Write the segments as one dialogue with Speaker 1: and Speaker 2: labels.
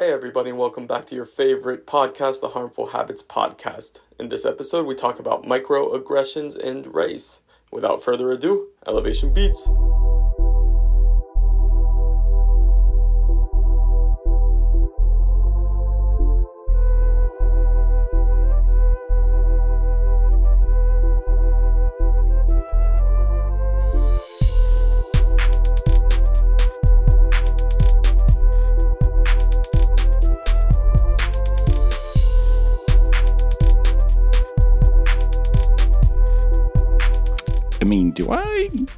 Speaker 1: Hey, everybody, and welcome back to your favorite podcast, the Harmful Habits Podcast. In this episode, we talk about microaggressions and race. Without further ado, Elevation Beats.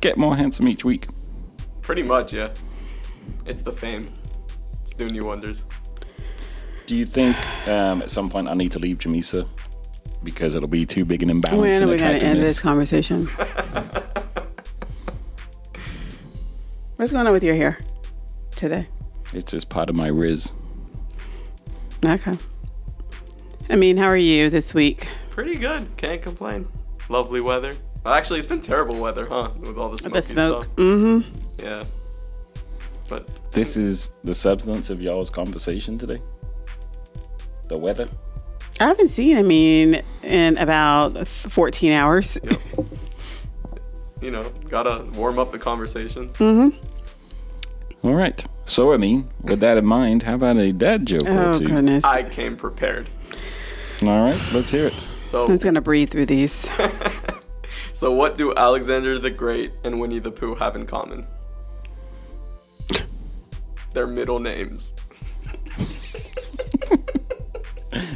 Speaker 2: Get more handsome each week?
Speaker 1: Pretty much, yeah. It's the fame. It's doing you wonders.
Speaker 2: Do you think um, at some point I need to leave Jamesa because it'll be too big an imbalance?
Speaker 3: When
Speaker 2: in
Speaker 3: are we going to end this conversation? What's going on with your hair today?
Speaker 2: It's just part of my riz.
Speaker 3: Okay. I mean, how are you this week?
Speaker 1: Pretty good. Can't complain. Lovely weather. Well, actually, it's been terrible weather, huh? With all the smoky
Speaker 3: The smoke.
Speaker 1: stuff.
Speaker 3: Mm-hmm.
Speaker 1: Yeah. But
Speaker 2: This is the substance of y'all's conversation today. The weather.
Speaker 3: I haven't seen, I mean, in about 14 hours.
Speaker 1: Yep. you know, gotta warm up the conversation. Mm-hmm.
Speaker 2: All right. So I mean, with that in mind, how about a dad joke or
Speaker 3: Oh,
Speaker 2: two?
Speaker 3: goodness.
Speaker 1: I came prepared.
Speaker 2: All right, let's hear it.
Speaker 1: So,
Speaker 3: I'm just going to breathe through these.
Speaker 1: so what do Alexander the Great and Winnie the Pooh have in common? Their middle names.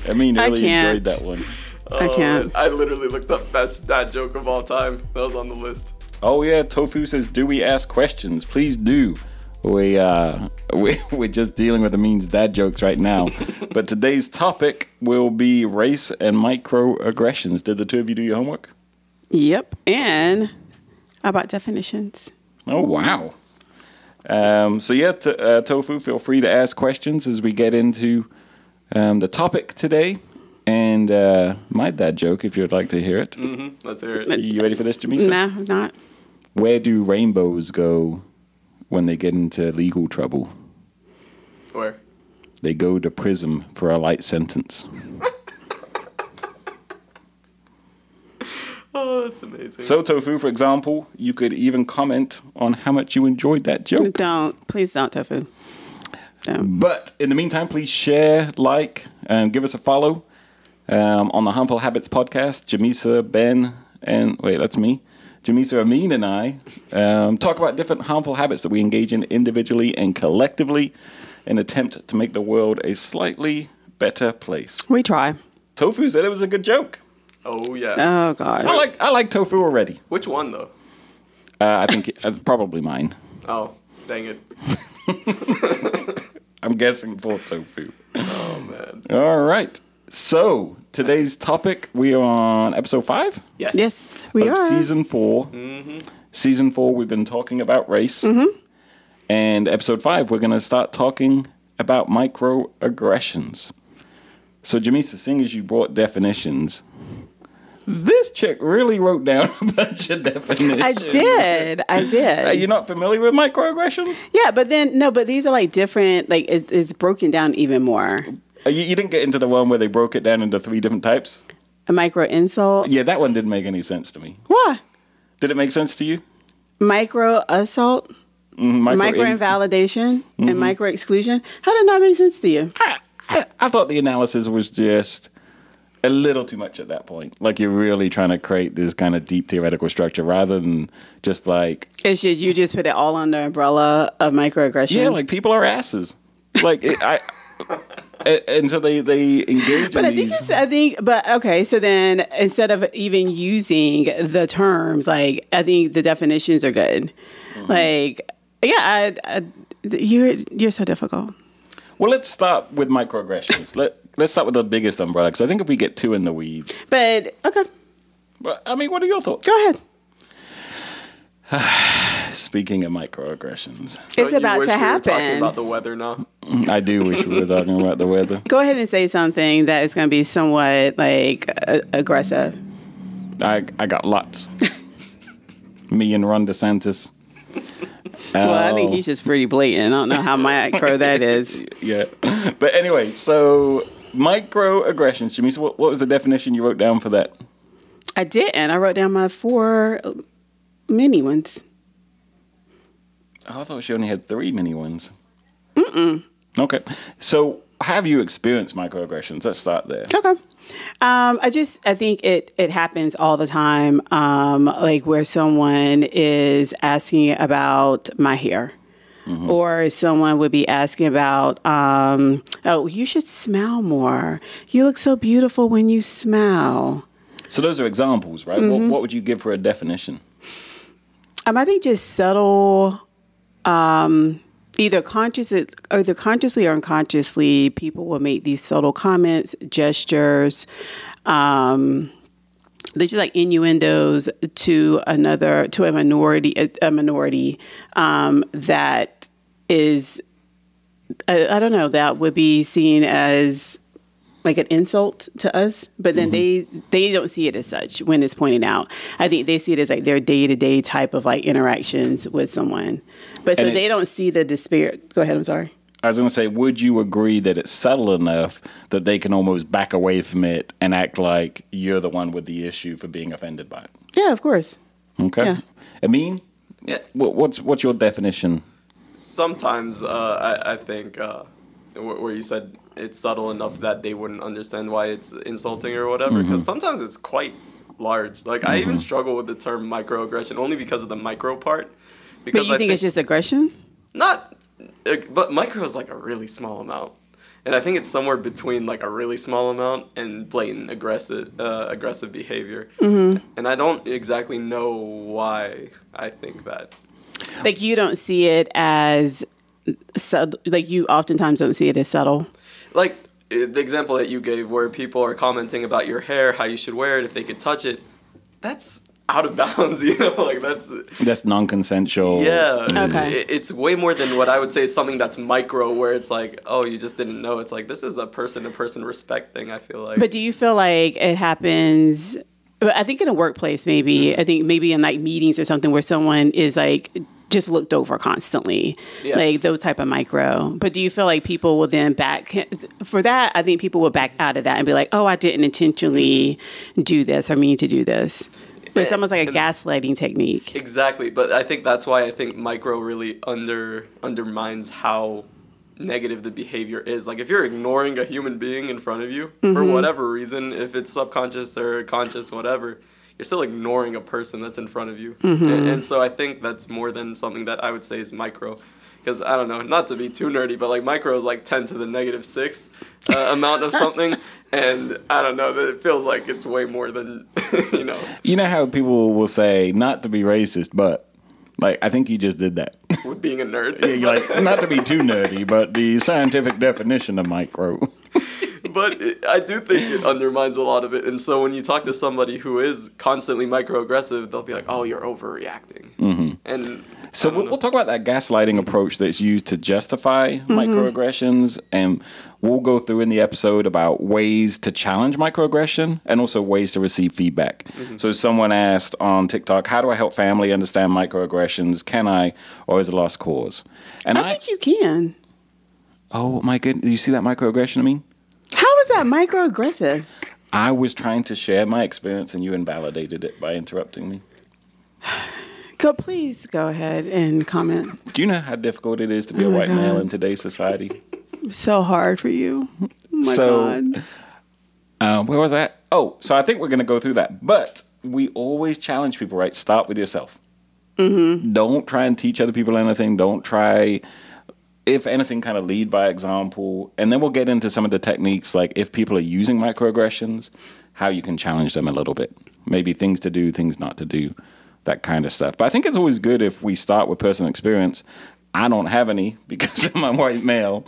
Speaker 2: I mean,
Speaker 3: I
Speaker 2: really
Speaker 3: can't.
Speaker 2: enjoyed that one.
Speaker 3: I can't.
Speaker 1: Oh, I literally looked up best dad joke of all time. That was on the list.
Speaker 2: Oh yeah, Tofu says, "Do we ask questions? Please do." We uh, we we're just dealing with the means dad jokes right now, but today's topic will be race and microaggressions. Did the two of you do your homework?
Speaker 3: Yep. And about definitions?
Speaker 2: Oh wow. Um, so yeah, t- uh, Tofu, feel free to ask questions as we get into um, the topic today. And uh, my dad joke, if you'd like to hear it.
Speaker 1: Mm-hmm. Let's hear it.
Speaker 2: You ready for this, Jamesa?
Speaker 3: No, I'm not.
Speaker 2: Where do rainbows go when they get into legal trouble?
Speaker 1: Where?
Speaker 2: They go to prison for a light sentence.
Speaker 1: Oh, that's amazing.
Speaker 2: So, Tofu, for example, you could even comment on how much you enjoyed that joke.
Speaker 3: Don't. Please don't, Tofu. Don't.
Speaker 2: But in the meantime, please share, like, and give us a follow um, on the Harmful Habits podcast. Jamesa, Ben, and wait, that's me. Jamesa, Amine, and I um, talk about different harmful habits that we engage in individually and collectively in attempt to make the world a slightly better place.
Speaker 3: We try.
Speaker 2: Tofu said it was a good joke.
Speaker 1: Oh yeah.
Speaker 3: Oh, gosh.
Speaker 2: I like I like tofu already.
Speaker 1: Which one though?
Speaker 2: Uh, I think it's probably mine.
Speaker 1: Oh, dang it.
Speaker 2: I'm guessing for tofu.
Speaker 1: Oh man.
Speaker 2: All right. So today's topic, we are on episode five
Speaker 1: Yes.
Speaker 3: yes, we
Speaker 2: of
Speaker 3: are.
Speaker 2: season 4 mm-hmm. Season four, we've been talking about race, mm-hmm. and episode five, we're going to start talking about microaggressions. So, Jamesa, seeing as you brought definitions, this chick really wrote down a bunch of definitions.
Speaker 3: I did. I did.
Speaker 2: Are you not familiar with microaggressions?
Speaker 3: Yeah, but then no, but these are like different. Like it's, it's broken down even more.
Speaker 2: Uh, You, you didn't get into the one where they broke it down into three different types?
Speaker 3: A micro insult.
Speaker 2: Yeah, that one didn't make any sense to me.
Speaker 3: Why?
Speaker 2: Did it make sense to you?
Speaker 3: Micro assault,
Speaker 2: Mhm,
Speaker 3: micro
Speaker 2: in-
Speaker 3: invalidation, and micro exclusion. How did that make sense to you?
Speaker 2: I, I, I thought the analysis was just a little too much at that point. Like you're really trying to create this kind of deep theoretical structure rather than just like,
Speaker 3: It's just you just put it all under umbrella of microaggression.
Speaker 2: yeah, like people are asses. Like it, I, and so they they engage
Speaker 3: But I think
Speaker 2: these.
Speaker 3: it's, I think, but okay. So then, instead of even using the terms, like I think the definitions are good.
Speaker 2: Mm-hmm.
Speaker 3: Like, yeah, I, I, you're you're so difficult.
Speaker 2: Well, let's start with microaggressions. Let let's start with the biggest umbrella because I think if we get two in the weeds,
Speaker 3: But okay,
Speaker 2: but I mean, what are your thoughts?
Speaker 3: go ahead.
Speaker 2: Speaking of microaggressions,
Speaker 3: It's
Speaker 1: you
Speaker 3: about
Speaker 1: wish
Speaker 3: to
Speaker 1: we were talking about the weather now.
Speaker 2: I do wish we were talking about the weather.
Speaker 3: Go ahead and say something that is going to be somewhat like uh, aggressive.
Speaker 2: I I got lots. Me and Ron DeSantis.
Speaker 3: Well, I think he's just pretty blatant. I don't know how micro that is.
Speaker 2: yeah. But anyway, so microaggressions, Jimmy. So what, what was the definition you wrote down for that?
Speaker 3: I didn't. I wrote down my four mini ones.
Speaker 2: Oh, I thought she only had three mini ones. Mm-mm. Okay. So have you experienced microaggressions? Let's start there.
Speaker 3: Okay. Um, I just I think it it happens all the time. Um, like where someone is asking about my hair. Mm-hmm. Or someone would be asking about, um, oh, you should smile more. You look so beautiful when you smile.
Speaker 2: So those are examples, right? Mm-hmm. What, what, would you give for a definition?
Speaker 3: Um, I think just subtle, um, either conscious, either consciously or unconsciously, people will make these subtle comments, gestures. Um, they're just like innuendos to another, to a minority, a, a minority um, that is, I, I don't know, that would be seen as like an insult to us, but then mm-hmm. they they don't see it as such when it's pointed out. I think they see it as like their day to day type of like interactions with someone, but so they don't see the despair. Go ahead. I'm sorry.
Speaker 2: I was going to say, would you agree that it's subtle enough that they can almost back away from it and act like you're the one with the issue for being offended by it?
Speaker 3: Yeah, of course.
Speaker 2: Okay. Yeah. Amine, yeah. what's what's your definition?
Speaker 1: Sometimes uh, I, I think uh, where you said it's subtle enough that they wouldn't understand why it's insulting or whatever. Because mm-hmm. sometimes it's quite large. Like mm-hmm. I even mm-hmm. struggle with the term microaggression only because of the micro part.
Speaker 3: Because but you think, think, it's just aggression?
Speaker 1: Not, but micro is like a really small amount, and I think it's somewhere between like a really small amount and blatant aggressive uh, aggressive behavior. Mm-hmm. And I don't exactly know why I think that.
Speaker 3: Like you don't see it as subtle. Like you oftentimes don't see it as subtle
Speaker 1: like eh, the example that you gave where people are commenting about your hair, how you should wear it, if they could touch it, that's out of bounds, you know, like that's
Speaker 2: that's non-consensual.
Speaker 1: Yeah, mm. okay. it's way more than what I would say is something that's micro, where it's like, oh, you just didn't know. It's like this is a person-to-person respect thing. I feel like.
Speaker 3: But do you feel like it happens? I think in a workplace, maybe. Mm-hmm. I think maybe in like meetings or something where someone is like just looked over constantly, yes. like those type of micro. But do you feel like people will then back for that? I think people will back out of that and be like, "Oh, I didn't intentionally do this or mean to do this." But it's eh, almost like a gaslighting technique.
Speaker 1: Exactly, but I think that's why I think micro really under undermines how negative the behavior is. Like if you're ignoring a human being in front of you mm-hmm. for whatever reason, if it's subconscious or conscious, whatever, you're still ignoring a person that's in front of you. Mm-hmm. And, and, so I think that's more than something that I would say is micro. Because I don't know, not to be too nerdy, but like micro is like 10 to the negative six uh, amount of something. And I don't know, that it feels like it's way more than, you know.
Speaker 2: You know how people will say, not to be racist, but like, I think you just did that.
Speaker 1: With being a nerd.
Speaker 2: yeah, like, not to be too nerdy, but the scientific definition of micro
Speaker 1: but it, I do think it undermines a lot of it. And so when you talk to somebody who is constantly microaggressive, they'll be like, "Oh, you're overreacting." Mm-hmm. And
Speaker 2: so we'll, we'll, talk about that gaslighting approach that's used to justify mm-hmm. microaggressions, and we'll go through in the episode about ways to challenge microaggression and also ways to receive feedback. Mm-hmm. So someone asked on TikTok, "How do I help family understand microaggressions? Can I, or is it a lost cause?"
Speaker 3: And I, I think you can.
Speaker 2: Oh my goodness! Do you see that microaggression? I mean.
Speaker 3: Is that microaggressive?
Speaker 2: I was trying to share my experience and you invalidated it by interrupting me.
Speaker 3: Go, please go ahead and comment.
Speaker 2: Do you know how difficult it is to be oh a white God. male in today's society?
Speaker 3: So hard for you. Oh my so, God.
Speaker 2: Um, where was that? Oh, so I think we're going to go through that. But we always challenge people, right? Start with yourself. Mm-hmm. Don't try and teach other people anything. Don't try if anything, kind of lead by example. And then we'll get into some of the techniques, like if people are using microaggressions, how you can challenge them a little bit. Maybe things to do, things not to do, that kind of stuff. But I think it's always good if we start with personal experience. I don't have any because I'm a white male.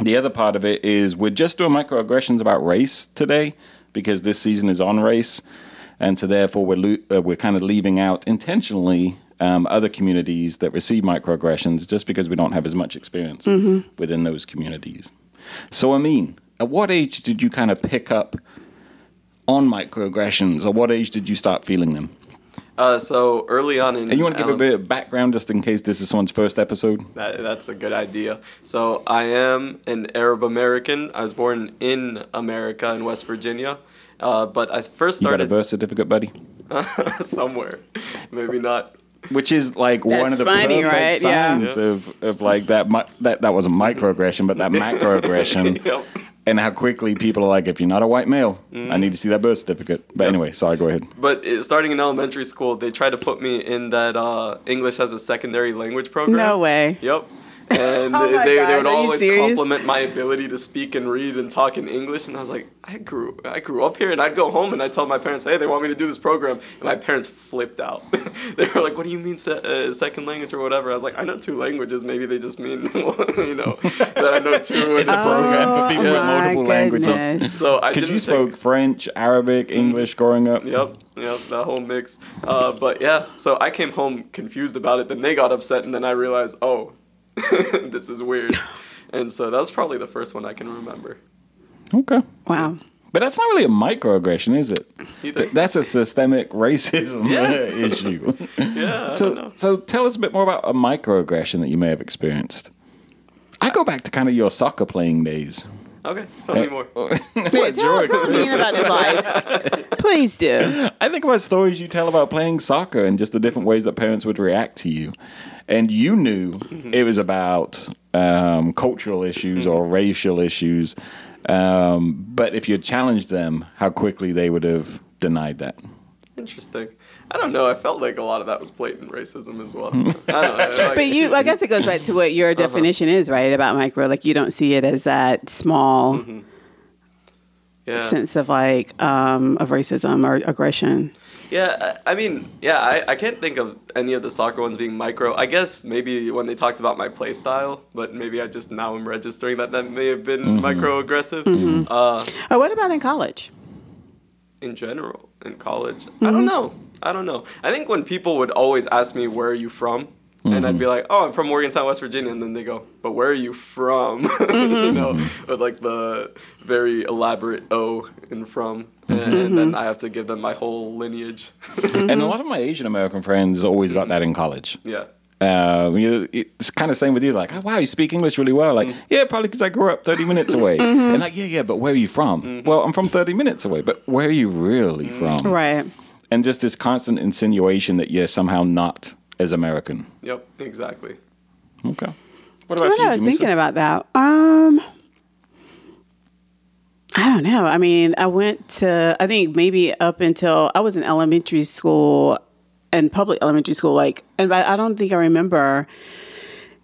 Speaker 2: The other part of it is we're just doing microaggressions about race today because this season is on race. And so therefore we're, lo- uh, we're kind of leaving out intentionally um, other communities that receive microaggressions just because we don't have as much experience mm-hmm. within those communities. So, Amine, at what age did you kind of pick up on microaggressions, or what age did you start feeling them?
Speaker 1: Uh, so early on in
Speaker 2: And you want to give a bit of background just in case this is someone's first episode?
Speaker 1: That, that's a good idea. So I am an Arab American. I was born in America in West Virginia, uh, but I first
Speaker 2: You got a
Speaker 1: started
Speaker 2: birth certificate, buddy?
Speaker 1: somewhere. Maybe not.
Speaker 2: Which is like one of the
Speaker 3: funny,
Speaker 2: perfect
Speaker 3: right? Yeah.
Speaker 2: signs of, of like that, mi- that. That was a microaggression, but that macroaggression.
Speaker 1: Yep.
Speaker 2: And how quickly people are like, if you're not a white male, I
Speaker 1: Mm-hmm.
Speaker 2: need to see that birth certificate. But anyway, sorry, go ahead.
Speaker 1: But it, starting in elementary school, they tried to put me in that uh, English as a secondary language program.
Speaker 3: No way.
Speaker 1: Yep. And
Speaker 3: Oh
Speaker 1: they, they,
Speaker 3: gosh,
Speaker 1: they would always compliment my ability to speak and read and talk in English, and I was like, I grew, I grew up here, and I'd go home and I'd tell my parents, hey, they want me to do this program, and my parents flipped out. they were like, what do you mean se- uh, second language or whatever? I was like, I know two languages. Maybe they just mean, you know, that I know two. And just
Speaker 2: program for people with
Speaker 3: Oh my
Speaker 2: multiple languages.
Speaker 3: goodness.
Speaker 1: so I
Speaker 2: Because
Speaker 1: didn't
Speaker 2: you
Speaker 1: take-
Speaker 2: spoke French, Arabic, English growing up.
Speaker 1: Yep, yep, that whole mix. Uh, but yeah, so I came home confused about it. Then they got upset, and then I realized, oh, this is weird. And so that's probably the first one I can remember.
Speaker 2: Okay.
Speaker 3: Wow.
Speaker 2: But that's not really a microaggression, is it?
Speaker 1: You?
Speaker 2: That's a systemic racism
Speaker 1: Yeah.
Speaker 2: issue.
Speaker 1: Yeah, I don't
Speaker 2: So,
Speaker 1: know.
Speaker 2: so tell us a bit more about a microaggression that you may have experienced. I go back to kind of your soccer playing days.
Speaker 1: Okay, tell me more.
Speaker 2: What's
Speaker 3: Tell,
Speaker 2: your
Speaker 3: tell me
Speaker 2: experience?
Speaker 3: about his life. Please do.
Speaker 2: I think about stories you tell about playing soccer and just the different ways that parents would react to you. And you knew it was about um, cultural issues or racial issues. Um, but if you challenged them, how quickly they would have denied that.
Speaker 1: Interesting. I don't know. I felt like a lot of that was blatant racism as well. I don't know. Like,
Speaker 3: But you, I guess it goes back to what your uh-huh. definition is, right, about micro. Like you don't see it as that small mm-hmm.
Speaker 1: yeah.
Speaker 3: sense of like um, of racism or aggression.
Speaker 1: Yeah, I I mean, yeah, I, I can't think of any of the soccer ones being micro. I guess maybe when they talked about my play style, but maybe I just now am registering that that may have been mm-hmm. microaggressive. Mm-hmm. Uh,
Speaker 3: Oh, what about in college?
Speaker 1: in general, in college, I don't know. I don't know. I think when people would always ask me, "Where are you from?" And I'd be mm-hmm. like, "Oh, I'm from Morgantown, West Virginia," and then they go, "But where are you from?" you know, mm-hmm. with like the very elaborate O in from, and, and then I have to give them my whole lineage.
Speaker 2: And a lot of my Asian American friends always got that in college.
Speaker 1: yeah.
Speaker 2: Um, you, it's kind of same with you, like, oh, wow, you speak English really well. Like, yeah, probably because I grew up 30 minutes away. And like, yeah, yeah, but where are you from? Well, I'm from 30 minutes away, but where are you really from?
Speaker 3: Right.
Speaker 2: And just this constant insinuation that you're somehow not as American.
Speaker 1: Yep. Exactly.
Speaker 2: Okay. What
Speaker 3: I,
Speaker 2: about you?
Speaker 3: I was
Speaker 2: Jamesa?
Speaker 3: thinking about that. Um, I don't know. I mean, I went to, I think maybe up until I was in elementary school and public elementary school, like, and I I don't think I remember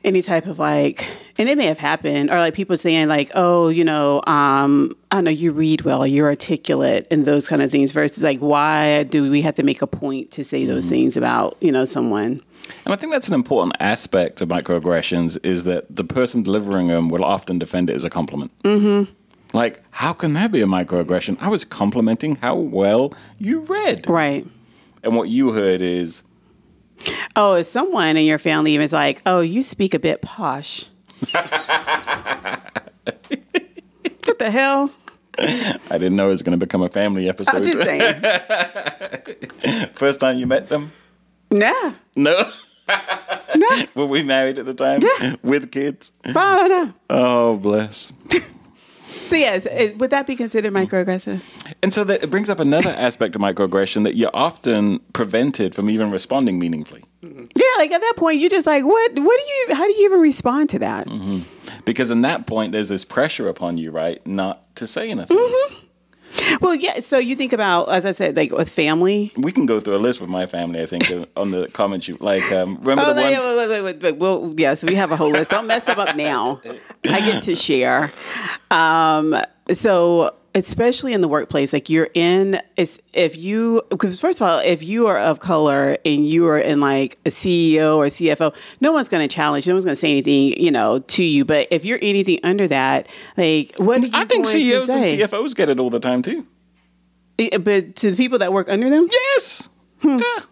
Speaker 3: any type of like, and it may have happened, or like people saying like, oh, you know, um, I don't know, you read well, you're articulate, and those kind of things. Versus like, why do we have to make a point to say those things about you know someone?
Speaker 2: And I think that's an important aspect of microaggressions is that the person delivering them will often defend it as a compliment. Mm-hmm. Like, how can that be a microaggression? I was complimenting how well you read.
Speaker 3: Right.
Speaker 2: And what you heard is,
Speaker 3: Oh, if someone in your family is like, oh, you speak a bit posh. what the hell?
Speaker 2: I didn't know it was going to become a family episode.
Speaker 3: I'm just saying.
Speaker 2: First time you met them?
Speaker 3: nah.
Speaker 2: No.
Speaker 3: No.
Speaker 2: Were we married at the time?
Speaker 3: Yeah.
Speaker 2: With kids?
Speaker 3: I don't know.
Speaker 2: Oh, bless.
Speaker 3: So, yes, it- would that be considered hmm. microaggressive?
Speaker 2: And so that it brings up another aspect of microaggression that you're often prevented from even responding meaningfully. Mm-hmm.
Speaker 3: Yeah, like at that point, you're just like, what? What do you? How do you even respond to that? Mm-hmm.
Speaker 2: Because in that point, there's this pressure upon you, right, not to say anything. Mm-hmm.
Speaker 3: Well, yeah. So you think about, as I said, like with family.
Speaker 2: We can go through a list with my family, I think, uh, on the comments you like. Um, remember
Speaker 3: Oh,
Speaker 2: the one?
Speaker 3: wait, wait, wait, wait, wait, wait. Well, yes, we have a whole list. Don't mess them up now. I get to share. Um, so, especially in the workplace, like you're in, it's, if you, because first of all, if you are of color and you are in like a CEO or CFO, no one's going to challenge, no one's going to say anything, you know, to you. But if you're anything under that, like, what are you
Speaker 2: I think CEOs and? CFOs get it all the time, too.
Speaker 3: Eh, But to the people that work under them?
Speaker 2: Yes.
Speaker 3: Hmm.
Speaker 2: Yeah.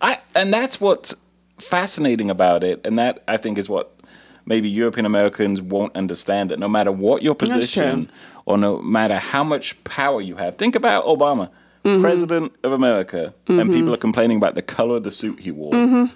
Speaker 2: I and that's what's fascinating about it, and that I think is what maybe European Americans won't understand that no matter what your position or no matter how much power you have, think about Obama. Mm-hmm. president of America, and mm-hmm. people are complaining about the color of the suit he wore, mm-hmm.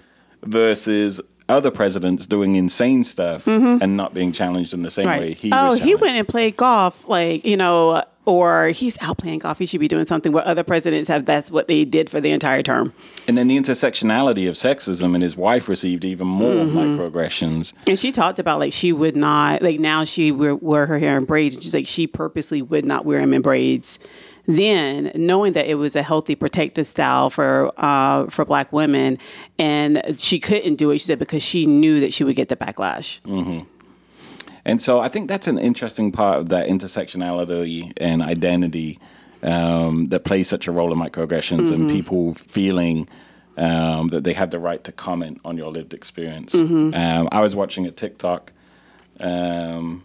Speaker 2: versus other presidents doing insane stuff and not being challenged in the same way he
Speaker 3: oh, he went and played golf, like you know, or he's out playing golf. He should be doing something where other presidents have. That's what they did for the entire term.
Speaker 2: And then the intersectionality of sexism, and his wife received even more microaggressions.
Speaker 3: And she talked about like she would not like now she wear, wear her hair in braids. She's like she purposely would not wear them in braids. Then, knowing that it was a healthy protective style for uh, for black women, and she couldn't do it, she said because she knew that she would get the backlash.
Speaker 2: And so I think that's an interesting part of that intersectionality and identity um, that plays such a role in microaggressions and people feeling um, that they have the right to comment on your lived experience. Um, I was watching a TikTok. Um,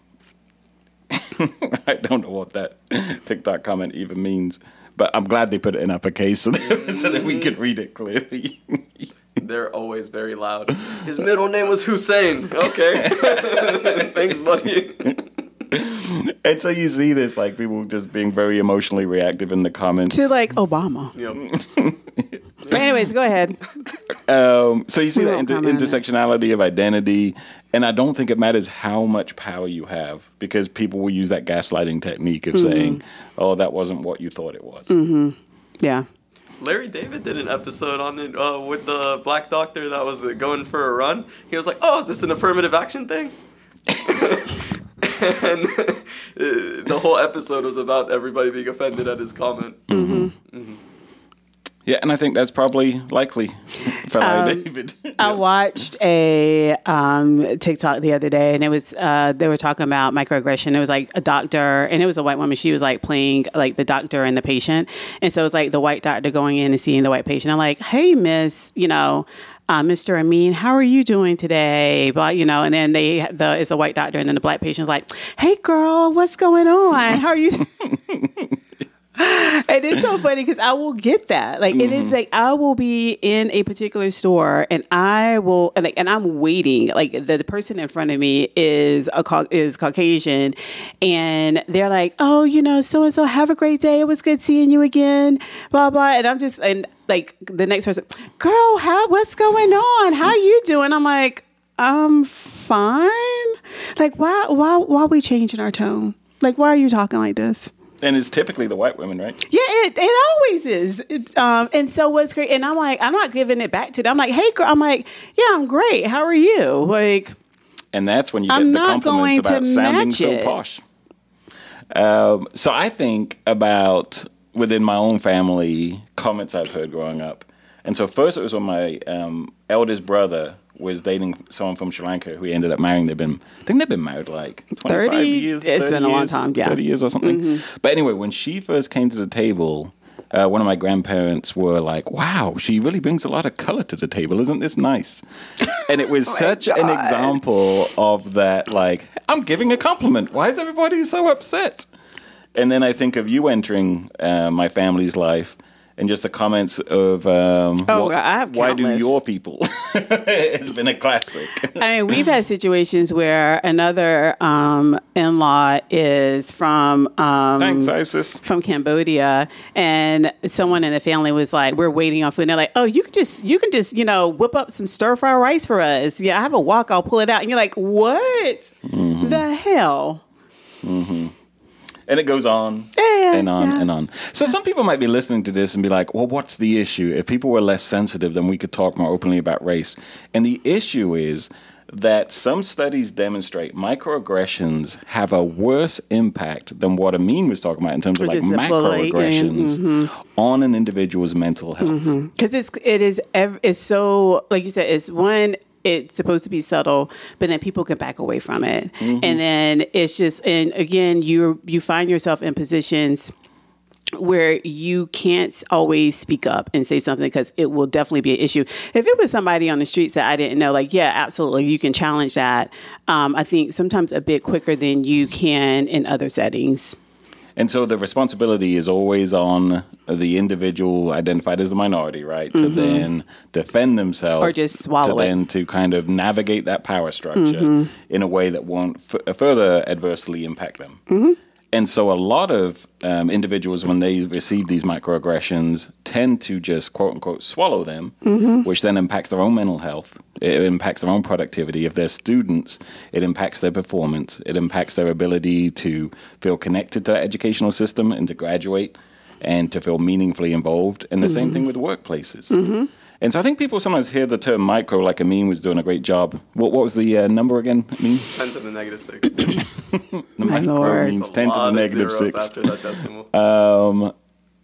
Speaker 2: I don't know what that TikTok comment even means, but I'm glad they put it in uppercase so that, so that we could read it clearly.
Speaker 1: They're always very loud. His middle name was Hussein. Okay. Thanks, buddy.
Speaker 2: and so you see this like people just being very emotionally reactive in the comments.
Speaker 3: To like Obama.
Speaker 1: Yep.
Speaker 3: But anyways, go ahead.
Speaker 2: Um, so you see
Speaker 3: We
Speaker 2: the inter-
Speaker 3: comment on it.
Speaker 2: intersectionality of identity, and I don't think it matters how much power you have because people will use that gaslighting technique of
Speaker 3: Mm-hmm.
Speaker 2: saying, "Oh, that wasn't what you thought it was."
Speaker 3: Yeah.
Speaker 1: Larry David did an episode on it uh, with the black doctor that was uh, going for a run. He was like, "Oh, is this an affirmative action thing?" and uh, the whole episode was about everybody being offended at his comment.
Speaker 2: Yeah, and I think that's probably likely for Larry
Speaker 3: Um,
Speaker 2: David.
Speaker 3: I watched a um, TikTok the other day, and it was uh, they were talking about microaggression. It was like a doctor, and it was a white woman. She was like playing like the doctor and the patient, and so it was like the white doctor going in and seeing the white patient. I'm like, "Hey, Miss, you know." Uh, Mr. Amine, how are you doing today? But you know, and then they the it's a white doctor, and then the black patient's like, "Hey, girl, what's going on? How are you?" and it's so funny because I will get that. Like it is mm-hmm. like I will be in a particular store and I will and like and I'm waiting. Like the, the person in front of me is a is Caucasian, and they're like, "Oh, you know, so and so, have a great day. It was good seeing you again." Blah blah. And I'm just and like the next person, girl, how what's going on? How you doing? I'm like, I'm fine. Like why why why are we changing our tone? Like why are you talking like this?
Speaker 2: And it's typically the white women, right?
Speaker 3: Yeah, it, it always is. It, um, and so what's great, and I'm like, I'm not giving it back to them. I'm like, hey, girl, I'm like, yeah, I'm great. How are you? Like,
Speaker 2: And that's when you
Speaker 3: I'm
Speaker 2: get the compliments about sounding so posh. Um, so I think about within my own family comments I've heard growing up. And so first it was when my um, eldest brother was dating someone from Sri Lanka who he ended up marrying. They've been, I think they've been married like 25
Speaker 3: 30
Speaker 2: years.
Speaker 3: it's
Speaker 2: 30
Speaker 3: been a long time, yeah. Mm-hmm.
Speaker 2: 30 years or something. But anyway, when she first came to the table, uh, one of my grandparents were like, "Wow, she really brings a lot of color to the table. Isn't this nice?" And it was such an example of that. Like, I'm giving a compliment. Why is everybody so upset? And then I think of you entering uh, my family's life. And just the comments of um,
Speaker 3: Oh,
Speaker 2: what-
Speaker 3: I have
Speaker 2: why do your people? it's been a classic.
Speaker 3: I mean, we've had situations where another um, in-law is from um,
Speaker 2: Thanks, Isis.
Speaker 3: from Cambodia, and someone in the family was like, "We're waiting on food." And they're like, "Oh, you can just you can just you know whip up some stir fry rice for us. Yeah, I have a wok. I'll pull it out." And you're like, "What
Speaker 2: Mm-hmm.
Speaker 3: the hell?"
Speaker 2: And it goes on
Speaker 3: Yeah,
Speaker 2: and on
Speaker 3: yeah.
Speaker 2: and on. So some people might be listening to this and be like, well, what's the issue? If people were less sensitive, then we could talk more openly about race. And the issue is that some studies demonstrate microaggressions have a worse impact than what Amine was talking about in terms of
Speaker 3: Which
Speaker 2: like
Speaker 3: is the bullying,
Speaker 2: macroaggressions
Speaker 3: mm-hmm.
Speaker 2: on an individual's mental health.
Speaker 3: because it's it is ev- it's so like you said it's one it's supposed to be subtle but then people can back away from it and then it's just and again you you find yourself in positions where you can't always speak up and say something because it will definitely be an issue. If it was somebody on the streets that I didn't know, like, yeah, absolutely, you can challenge that. Um, I think sometimes a bit quicker than you can in other settings.
Speaker 2: And so the responsibility is always on the individual identified as the minority, right? To then defend themselves,
Speaker 3: Mm-hmm. Or just swallow
Speaker 2: to
Speaker 3: it. Mm-hmm.
Speaker 2: then to kind of navigate that power structure in a way that won't f- further adversely impact them.
Speaker 3: Mm-hmm.
Speaker 2: And so a lot of um, individuals, when they receive these microaggressions, tend to just quote unquote swallow them, mm-hmm. which then impacts their own mental health. It impacts their own productivity. If they're students, it impacts their performance. It impacts their ability to feel connected to the educational system and to graduate and to feel meaningfully involved. And the same thing mm-hmm. with workplaces. Mm-hmm. And so I think people sometimes hear the term micro, like Amine was doing a great job. What, what was the uh, number again, Amine?
Speaker 1: 10 to the negative 6.
Speaker 2: The
Speaker 3: My
Speaker 2: micro
Speaker 3: lord.
Speaker 2: means
Speaker 1: A
Speaker 2: 10 to the
Speaker 1: of
Speaker 2: negative
Speaker 1: zeros
Speaker 2: 6.
Speaker 1: after that decimal.
Speaker 2: Um,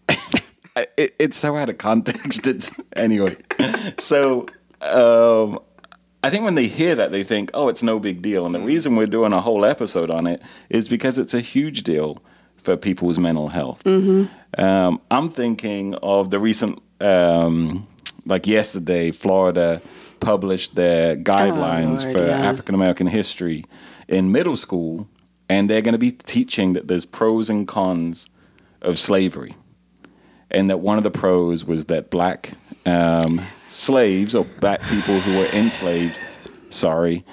Speaker 2: it, it's so out of context. It's anyway. So um, I think when they hear that, they think, "Oh, it's no big deal." And the reason we're doing a whole episode on it is because it's a huge deal for people's mental health. Um, I'm thinking of the recent, um, like yesterday, Florida published their guidelines
Speaker 3: Lord,
Speaker 2: for
Speaker 3: yeah.
Speaker 2: African American history in middle school, and they're going to be teaching that there's pros and cons of slavery, and that one of the pros was that black um, slaves or black people who were enslaved, sorry,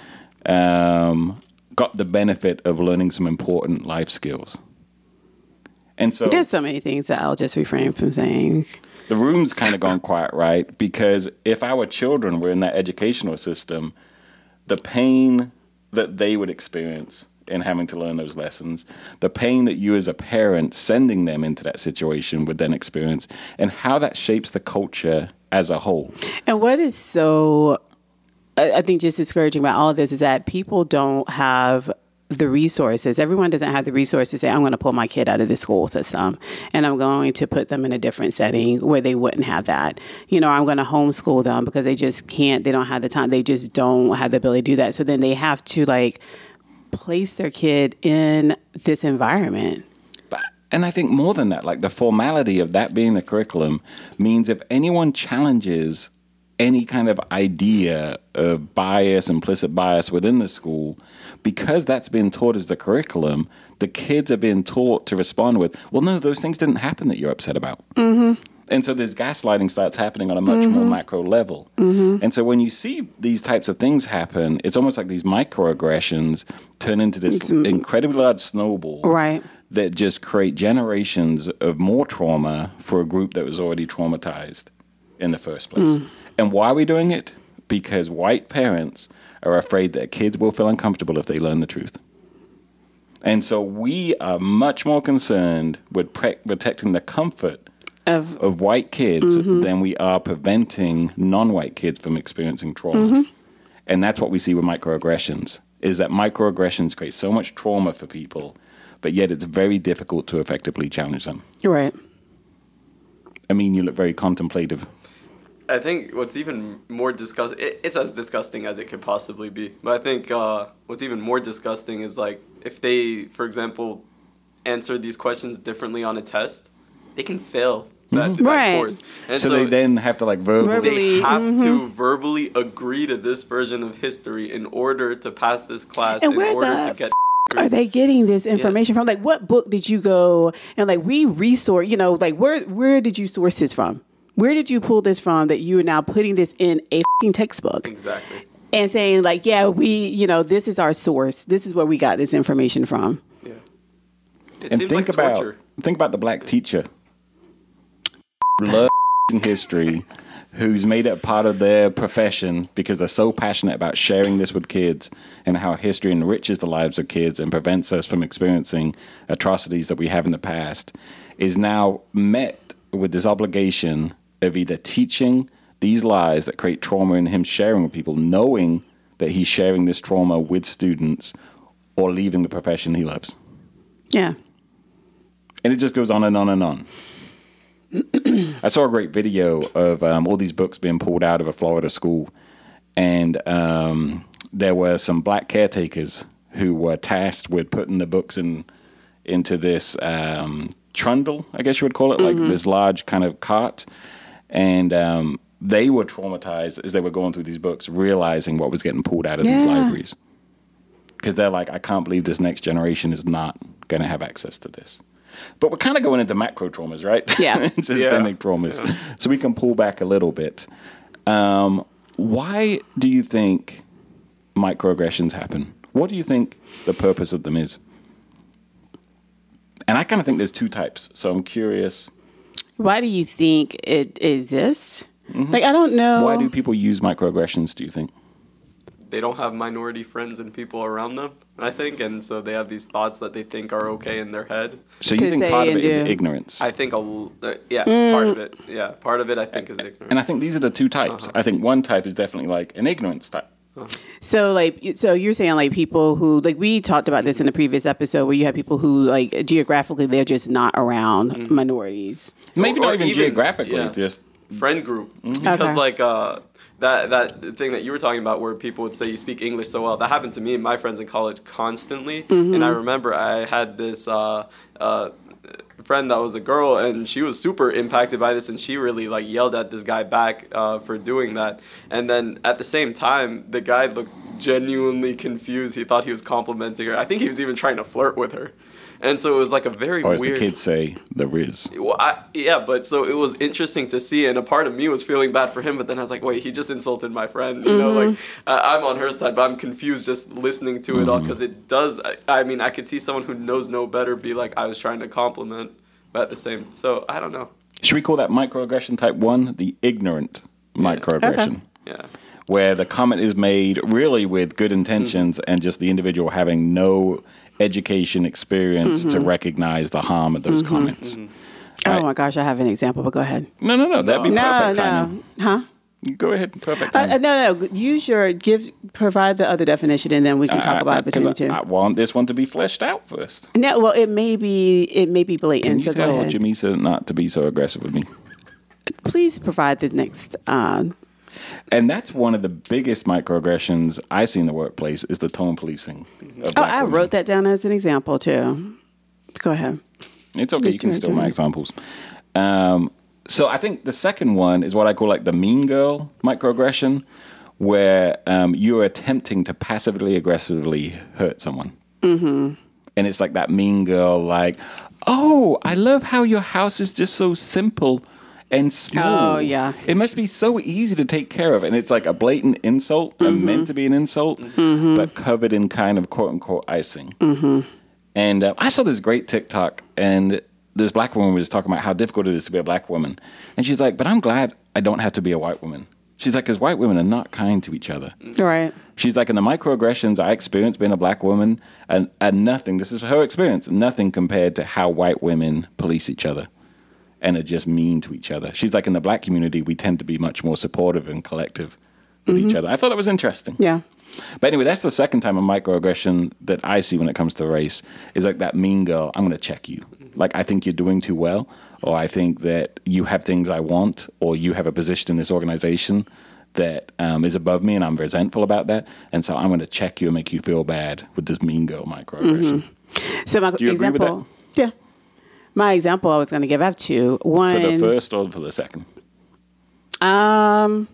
Speaker 2: um, got the benefit of learning some important life skills. And so
Speaker 3: There's so many things that I'll just refrain from saying.
Speaker 2: The room's kind of gone quiet, right? Because if our children were in that educational system, the pain that they would experience in having to learn those lessons, the pain that you as a parent sending them into that situation would then experience, and how that shapes the culture as a whole.
Speaker 3: And what is so, I think, just discouraging about all of this is that people don't have the resources. Everyone doesn't have the resources to say, I'm going to pull my kid out of the school system and I'm going to put them in a different setting where they wouldn't have that. You know, I'm going to homeschool them because they just can't, they don't have the time, they just don't have the ability to do that. So then they have to like place their kid in this environment.
Speaker 2: And I think more than that, like the formality of that being the curriculum means if anyone challenges any kind of idea of bias, implicit bias within the school, because that's been taught as the curriculum, the kids are being taught to respond with, well, no, those things didn't happen that you're upset about. Mm-hmm. And so this gaslighting starts happening on a much more mm-hmm. macro level. Mm-hmm. And so when you see these types of things happen, it's almost like these microaggressions turn into this incredibly large snowball
Speaker 3: Right.
Speaker 2: that just create generations of more trauma for a group that was already traumatized in the first place. Mm. And why are we doing it? Because white parents are afraid that kids will feel uncomfortable if they learn the truth. And so we are much more concerned with pre- protecting the comfort
Speaker 3: Of
Speaker 2: of white kids mm-hmm. than we are preventing non-white kids from experiencing trauma. Mm-hmm. And that's what we see with microaggressions is that microaggressions create so much trauma for people, but yet it's very difficult to effectively challenge them.
Speaker 3: right.
Speaker 2: I mean, you look very contemplative.
Speaker 1: I think what's even more disgusting, it, it's as disgusting as it could possibly be. But I think uh, what's even more disgusting is like if they, for example, answer these questions differently on a test, they can fail that, that
Speaker 3: Right.
Speaker 1: course. And
Speaker 2: So, they then have to like verbally.
Speaker 3: Verbally-
Speaker 1: they have
Speaker 3: Mm-hmm.
Speaker 1: to verbally agree to this version of history in order to pass this class,
Speaker 3: And
Speaker 1: in
Speaker 3: where
Speaker 1: order
Speaker 3: the
Speaker 1: to get.
Speaker 3: are they getting this information from? Like, what book did you go and like we resource? You know, like where where did you source this from? Where did you pull this from that you are now putting this in a fing textbook
Speaker 1: Exactly.
Speaker 3: and saying like, yeah, we, you know, this is our source. This is where we got this information from.
Speaker 1: Yeah. It
Speaker 2: and
Speaker 1: seems
Speaker 2: think
Speaker 1: like
Speaker 2: about
Speaker 1: torture.
Speaker 2: think about the black teacher love history who's made it part of their profession because they're so passionate about sharing this with kids and how history enriches the lives of kids and prevents us from experiencing atrocities that we have in the past is now met with this obligation of either teaching these lies that create trauma and him sharing with people knowing that he's sharing this trauma with students or leaving the profession he loves
Speaker 3: Yeah.
Speaker 2: and it just goes on and on and on. I saw a great video of um, all these books being pulled out of a Florida school, and um, there were some black caretakers who were tasked with putting the books in into this um, trundle, I guess you would call it, like this large kind of cart, and um, they were traumatized as they were going through these books, realizing what was getting pulled out of these libraries because they're like, I can't believe this next generation is not going to have access to this. But we're kind of going into macro traumas, right?
Speaker 3: Yeah.
Speaker 2: Systemic traumas. So we can pull back a little bit. Um, why do you think microaggressions happen? What do you think the purpose of them is? And I kind of think there's two types. So I'm curious,
Speaker 3: Why do you think it exists? Like I don't know.
Speaker 2: Mm-hmm. why do people use microaggressions? Do you think?
Speaker 1: They don't have minority friends and people around them, I think, and so they have these thoughts that they think are okay in their head.
Speaker 2: So
Speaker 3: To
Speaker 2: you think part of
Speaker 3: and
Speaker 2: it is
Speaker 3: do.
Speaker 2: ignorance?
Speaker 1: I think a uh, yeah, part of it. Yeah, part of it I think is ignorance.
Speaker 2: and I think these are the two types. I think one type is definitely like an ignorance type.
Speaker 3: So like so you're saying like people who like we talked about this in the previous episode where you have people who like geographically they're just not around
Speaker 2: Mm-hmm.
Speaker 3: minorities.
Speaker 2: Maybe
Speaker 1: Or
Speaker 2: not even,
Speaker 1: even-
Speaker 2: geographically,
Speaker 1: yeah.
Speaker 2: just
Speaker 1: friend group
Speaker 2: Mm-hmm.
Speaker 1: because
Speaker 3: Okay.
Speaker 1: like uh that that thing that you were talking about where people would say you speak English so well that happened to me and my friends in college constantly and I remember I had this uh uh friend that was a girl and she was super impacted by this and she really like yelled at this guy back uh, for doing that and then at the same time the guy looked genuinely confused he thought he was complimenting her I think he was even trying to flirt with her and so it was like a very
Speaker 2: or as
Speaker 1: weird
Speaker 2: the kids say, the Riz.
Speaker 1: well, I, yeah, but so it was interesting to see, and a part of me was feeling bad for him, but then I was like, wait, he just insulted my friend. You know, like uh, I'm on her side, but I'm confused just listening to it all because it does. I, I mean, I could see someone who knows no better be like, I was trying to compliment, but at the same, so I don't know.
Speaker 2: Should we call that microaggression type one the ignorant microaggression?
Speaker 1: Yeah,
Speaker 2: Where the comment is made really with good intentions and just the individual having no education experience to recognize the harm of those comments.
Speaker 3: Oh
Speaker 2: Right.
Speaker 3: my gosh, I have an example, but go ahead.
Speaker 2: No, no, no. That'd be
Speaker 3: No,
Speaker 2: perfect
Speaker 3: no,
Speaker 2: timing.
Speaker 3: huh?
Speaker 2: Go ahead. Perfect
Speaker 3: Uh, uh, no, no. Use your give. Provide the other definition, and then we can talk
Speaker 2: I-
Speaker 3: about it between the two.
Speaker 2: I, want this one to be fleshed out first.
Speaker 3: no, well, it may be. It may be blatant.
Speaker 2: Can
Speaker 3: so
Speaker 2: you
Speaker 3: go
Speaker 2: tell. Jamisa not to be so aggressive with me?
Speaker 3: Please provide the next. Uh,
Speaker 2: And that's one of the biggest microaggressions I see in the workplace is the tone policing.
Speaker 3: oh, I
Speaker 2: women.
Speaker 3: wrote that down as an example too. Go ahead.
Speaker 2: It's okay. You can steal my examples. Um, so I think the second one is what I call like the mean girl microaggression, where um, you are attempting to passively aggressively hurt someone. Mm-hmm. And it's like that mean girl, like, oh, I love how your house is just so simple and small.
Speaker 3: Oh, yeah.
Speaker 2: It must be so easy to take care of. And it's like a blatant insult and mm-hmm. meant to be an insult, mm-hmm. but covered in kind of quote unquote icing. Mm-hmm. And uh, I saw this great TikTok, and this black woman was talking about how difficult it is to be a black woman. And she's like, But I'm glad I don't have to be a white woman. She's like, Because white women are not kind to each other.
Speaker 3: Right.
Speaker 2: She's like, In the microaggressions I experienced being a black woman, and, and nothing, this is her experience, nothing compared to how white women police each other and are just mean to each other. She's like, In the black community, we tend to be much more supportive and collective with each other. I thought that was interesting.
Speaker 3: Yeah.
Speaker 2: But anyway, that's the second time a microaggression that I see when it comes to race is like that mean girl. I'm going to check you. Like I think you're doing too well, or I think that you have things I want, or you have a position in this organization that um, is above me, and I'm resentful about that. And so I'm going to check you and make you feel bad with this mean girl microaggression.
Speaker 3: So my
Speaker 2: Do you agree with
Speaker 3: example. Yeah. My example I was going to give. up to. One.
Speaker 2: For the first or for the second?
Speaker 3: Um.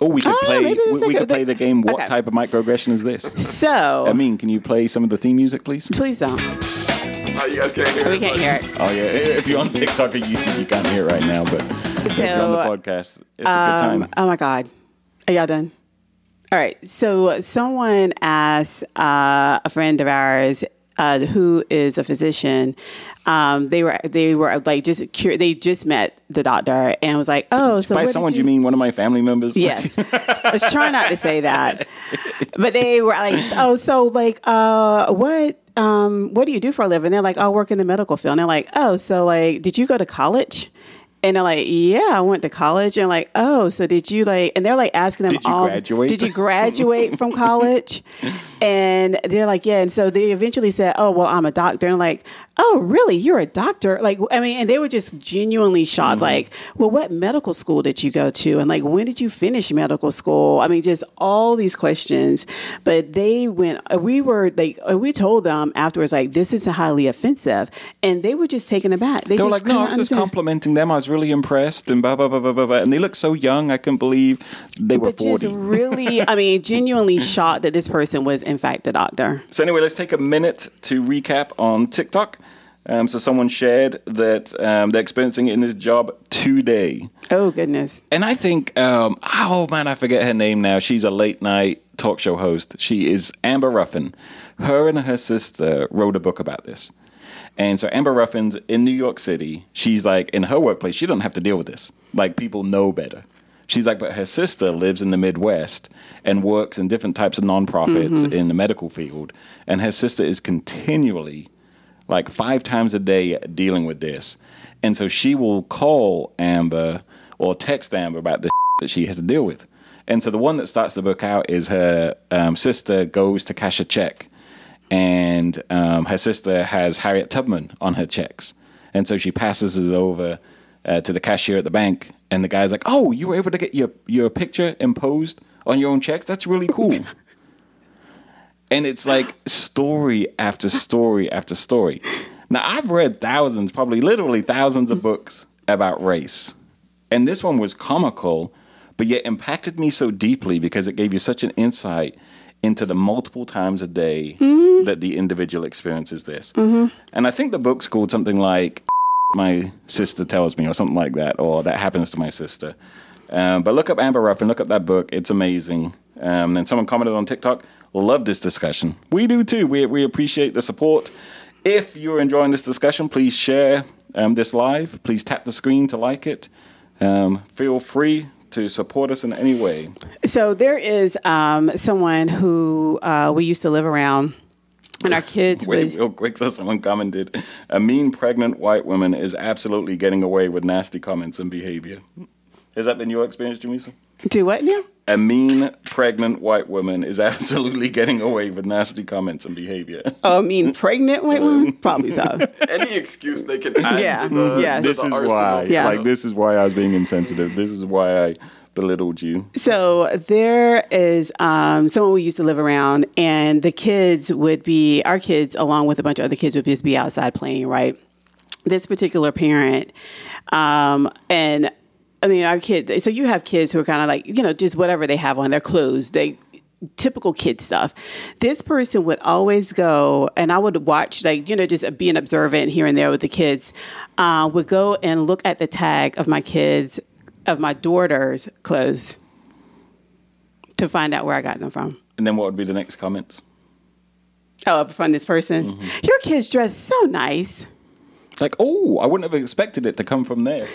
Speaker 2: Or we could
Speaker 3: Oh,
Speaker 2: play.
Speaker 3: maybe the
Speaker 2: we, we
Speaker 3: second-
Speaker 2: could play the game. What
Speaker 3: Okay.
Speaker 2: type of microaggression is this?
Speaker 3: So.
Speaker 2: I mean, can you play some of the theme music, please?
Speaker 3: please don't.
Speaker 1: Oh, you guys can't hear
Speaker 3: We
Speaker 1: it,
Speaker 3: can't
Speaker 1: but-
Speaker 3: hear it.
Speaker 2: Oh yeah, if you're on TikTok or YouTube, you can't hear it right now. But if you're on the podcast, it's a good time.
Speaker 3: Um, oh my God. Are y'all done? All right. So someone asked uh, a friend of ours uh, who is a physician. Um, they were they were like just cur- they just met the doctor and was like, oh, so
Speaker 2: By someone, you mean one of my family members?
Speaker 3: Yes. I was trying not to say that. But they were like, oh, so like, uh, what, um, what do you do for a living? They're like, oh, I work in the medical field. And they're like, oh, so like, did you go to college? And they're like, yeah, I went to college. And like, oh, so did you like, and they're like asking them
Speaker 2: Did you
Speaker 3: all,
Speaker 2: graduate?
Speaker 3: did you graduate from college? And they're like, yeah. And so they eventually said, oh, well, I'm a doctor. And like, oh, really? You're a doctor? Like, I mean, and they were just genuinely shocked.
Speaker 2: Mm-hmm.
Speaker 3: Like, well, what medical school did you go to? And like, when did you finish medical school? I mean, just all these questions. But they went, uh, we were like, uh, we told them afterwards, like, this is highly offensive. And they were just taken aback.
Speaker 2: They were
Speaker 3: just
Speaker 2: like, no, I was just complimenting them. I was really impressed, and blah blah blah blah blah. blah. And they look so young. I couldn't believe they were
Speaker 3: just
Speaker 2: forty.
Speaker 3: really, I mean, genuinely shocked that this person was in fact a doctor.
Speaker 2: So anyway, let's take a minute to recap on TikTok. Um, so someone shared that um, they're experiencing it in this job today.
Speaker 3: Oh goodness.
Speaker 2: And I think, um, oh man, I forget her name now. She's a late night talk show host. She is Amber Ruffin. Her and her sister wrote a book about this. And so Amber Ruffin's in New York City. She's like in her workplace. She doesn't have to deal with this. Like people know better. She's like, but her sister lives in the Midwest and works in different types of nonprofits in the medical field, and her sister is continually like five times a day dealing with this. And so she will call Amber or text Amber about the that she has to deal with. And so the one that starts the book out is her um, sister goes to cash a check, and um, her sister has Harriet Tubman on her checks. And so she passes it over uh, to the cashier at the bank, and the guy's like, "Oh, you were able to get your your picture imposed on your own checks? That's really cool." and it's like story after story after story. Now I've read thousands, probably literally thousands of books about race, and this one was comical, but yet impacted me so deeply because it gave you such an insight into the multiple times a day that the individual experiences this. And I think the book's called something like "My Sister Tells Me" or something like that, or "That Happens to My Sister." Um, but look up Amber Ruffin, look up that book. It's amazing. Um, and someone commented on TikTok, love this discussion. We do too. We, we appreciate the support. If you're enjoying this discussion, please share um, this live. Please tap the screen to like it. Um, feel free to support us in any way.
Speaker 3: So there is um, someone who uh, we used to live around, and our kids
Speaker 2: Wait,
Speaker 3: would.
Speaker 2: real quick, so someone commented, a mean pregnant white woman is absolutely getting away with nasty comments and behavior. Has that been your experience, Jamesa?
Speaker 3: Do what now?
Speaker 2: A mean pregnant white woman is absolutely getting away with nasty comments and behavior.
Speaker 3: Oh, I mean, pregnant white woman? Probably so.
Speaker 1: Any excuse they can add
Speaker 3: Yeah,
Speaker 1: to the,
Speaker 3: yes.
Speaker 1: to
Speaker 2: this
Speaker 1: the
Speaker 2: is
Speaker 1: arsenal.
Speaker 2: why,
Speaker 3: Yeah.
Speaker 2: like, this is why I was being insensitive. This is why I belittled you.
Speaker 3: So there is um, someone we used to live around, and the kids would be our kids, along with a bunch of other kids, would just be outside playing. Right. This particular parent, um, and I mean, our kids. So you have kids who are kind of like you know just whatever they have on their clothes. They typical kid stuff. This person would always go, and I would watch, like, you know, just being observant here and there with the kids, uh, would go and look at the tag of my kids, of my daughter's clothes to find out where I got them from.
Speaker 2: And then what would be the next comments?
Speaker 3: Oh, from this person. Your kids dress so nice.
Speaker 2: It's like, oh, I wouldn't have expected it to come from there.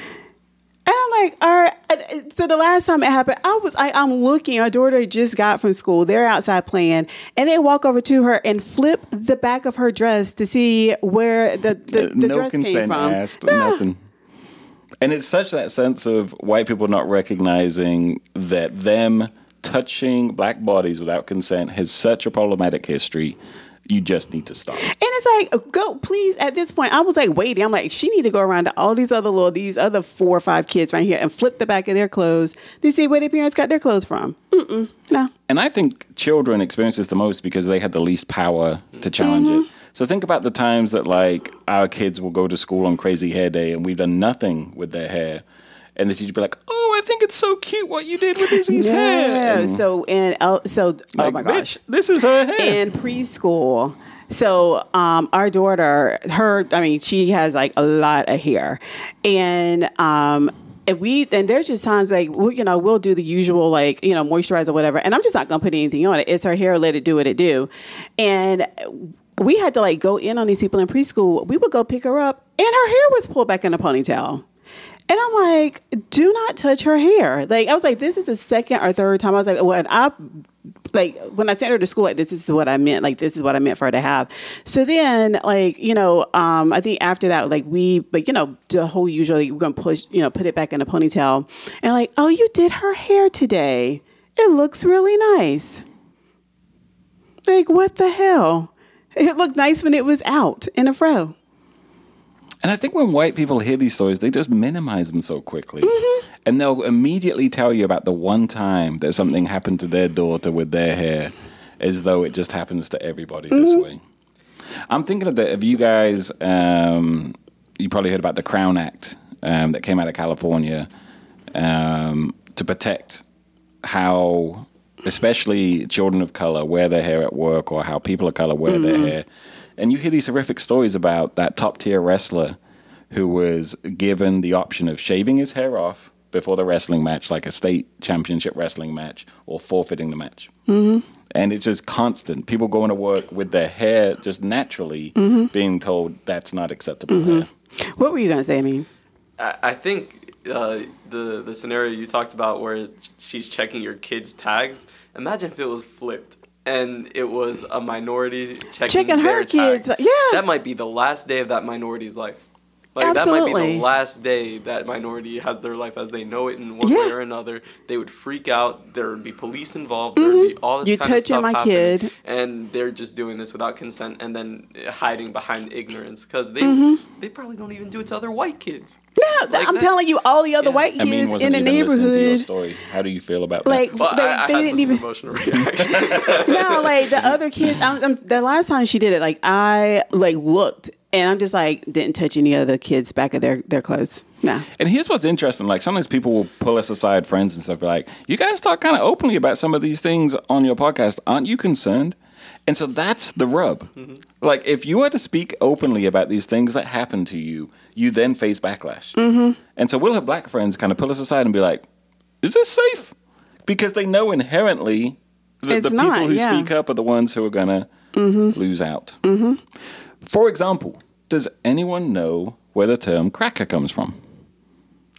Speaker 3: And I'm like, all right. So the last time it happened, I was, I, I'm looking. Our daughter just got from school. They're outside playing, and they walk over to her and flip the back of her dress to see where the the, the
Speaker 2: no
Speaker 3: dress came from.
Speaker 2: asked, nothing. And it's such that sense of white people not recognizing that them touching black bodies without consent has such a problematic history. You just need to stop.
Speaker 3: And it's like, go please. At this point, I was like waiting. I'm like, she need to go around to all these other little, these other four or five kids right here and flip the back of their clothes to see where their parents got their clothes from. Mm-mm, no.
Speaker 2: And I think children experience this the most because they had the least power to challenge
Speaker 3: Mm-hmm.
Speaker 2: it. So think about the times that like our kids will go to school on crazy hair day and we've done nothing with their hair. And the teacher be like, "Oh, I think it's so cute what you did with Izzy's hair."
Speaker 3: Yeah.
Speaker 2: And,
Speaker 3: So and el- so oh my gosh.
Speaker 2: this is her hair.
Speaker 3: in preschool. So um, our daughter, her, I mean, she has like a lot of hair, and um, and we and there's just times like we, you know we'll do the usual like you know moisturize or whatever, and I'm just not gonna put anything on it. It's her hair, let it do what it do, and. We had to like go in on these people in preschool. We would go pick her up, and her hair was pulled back in a ponytail. And I'm like, do not touch her hair. Like I was like, this is the second or third time. I was like, when I like when I sent her to school, like this, this is what I meant. Like this is what I meant for her to have. So then, like you know, um, I think after that, like we, but you know, the whole usually we're gonna push, you know, put it back in a ponytail, and like, oh, you did her hair today. It looks really nice. Like what the hell? It looked nice when it was out in a fro.
Speaker 2: And I think when white people hear these stories, they just minimize them so quickly.
Speaker 3: Mm-hmm.
Speaker 2: And they'll immediately tell you about the one time that something happened to their daughter with their hair, as though it just happens to everybody this
Speaker 3: Mm-hmm.
Speaker 2: way. I'm thinking of the, you guys, um, you probably heard about the Crown Act um, that came out of California um, to protect how, especially children of color, wear their hair at work or how people of color wear their hair. And you hear these horrific stories about that top tier wrestler who was given the option of shaving his hair off before the wrestling match, like a state championship wrestling match, or forfeiting the match. Mm-hmm. And it's just constant. People going to work with their hair just naturally
Speaker 3: Mm-hmm.
Speaker 2: being told that's not acceptable hair.
Speaker 3: What were you gonna say? I mean,
Speaker 1: I, I think uh, the the scenario you talked about where she's checking your kids' tags. Imagine if it was flipped and it was a minority checking,
Speaker 3: Checking her
Speaker 1: their
Speaker 3: kids,
Speaker 1: tag.
Speaker 3: yeah.
Speaker 1: that might be the last day of that minority's life. Like that might be
Speaker 3: Absolutely.
Speaker 1: the last day that minority has their life as they know it in one
Speaker 3: Yeah.
Speaker 1: way or another. They would freak out. There would be police involved. There would be mm-hmm. all this
Speaker 3: You're
Speaker 1: kind of
Speaker 3: touching
Speaker 1: stuff
Speaker 3: my
Speaker 1: happening,
Speaker 3: kid.
Speaker 1: and they're just doing this without consent and then hiding behind ignorance because they mm-hmm. they probably don't even do it to other white kids.
Speaker 3: No,
Speaker 1: Like,
Speaker 3: I'm
Speaker 1: that's-
Speaker 3: telling you, all the other
Speaker 1: yeah.
Speaker 3: white
Speaker 2: I mean,
Speaker 3: kids
Speaker 2: wasn't
Speaker 3: in the
Speaker 2: even listening to your
Speaker 3: neighborhood,
Speaker 2: story. How do you feel about
Speaker 3: like
Speaker 2: that?
Speaker 1: Well,
Speaker 3: they,
Speaker 1: I, I
Speaker 3: they
Speaker 1: had
Speaker 3: didn't even.
Speaker 1: emotional reaction.
Speaker 3: no, like the other kids. I'm, I'm, the last time she did it, like I like looked, and I'm just like didn't touch any of the kids' back of their their clothes. No.
Speaker 2: And here's what's interesting: like sometimes people will pull us aside, friends and stuff, be like, "You guys talk kind of openly about some of these things on your podcast. Aren't you concerned?" And so that's the rub. Mm-hmm. Like if you were to speak openly about these things that happen to you, you then face backlash. Mm-hmm. And so we'll have black friends kind of pull us aside and be like, "Is this safe?" Because they know inherently that
Speaker 3: It's
Speaker 2: the people who
Speaker 3: yeah.
Speaker 2: speak up are the ones who are gonna lose out. Mm-hmm. For example, does anyone know where the term cracker comes from?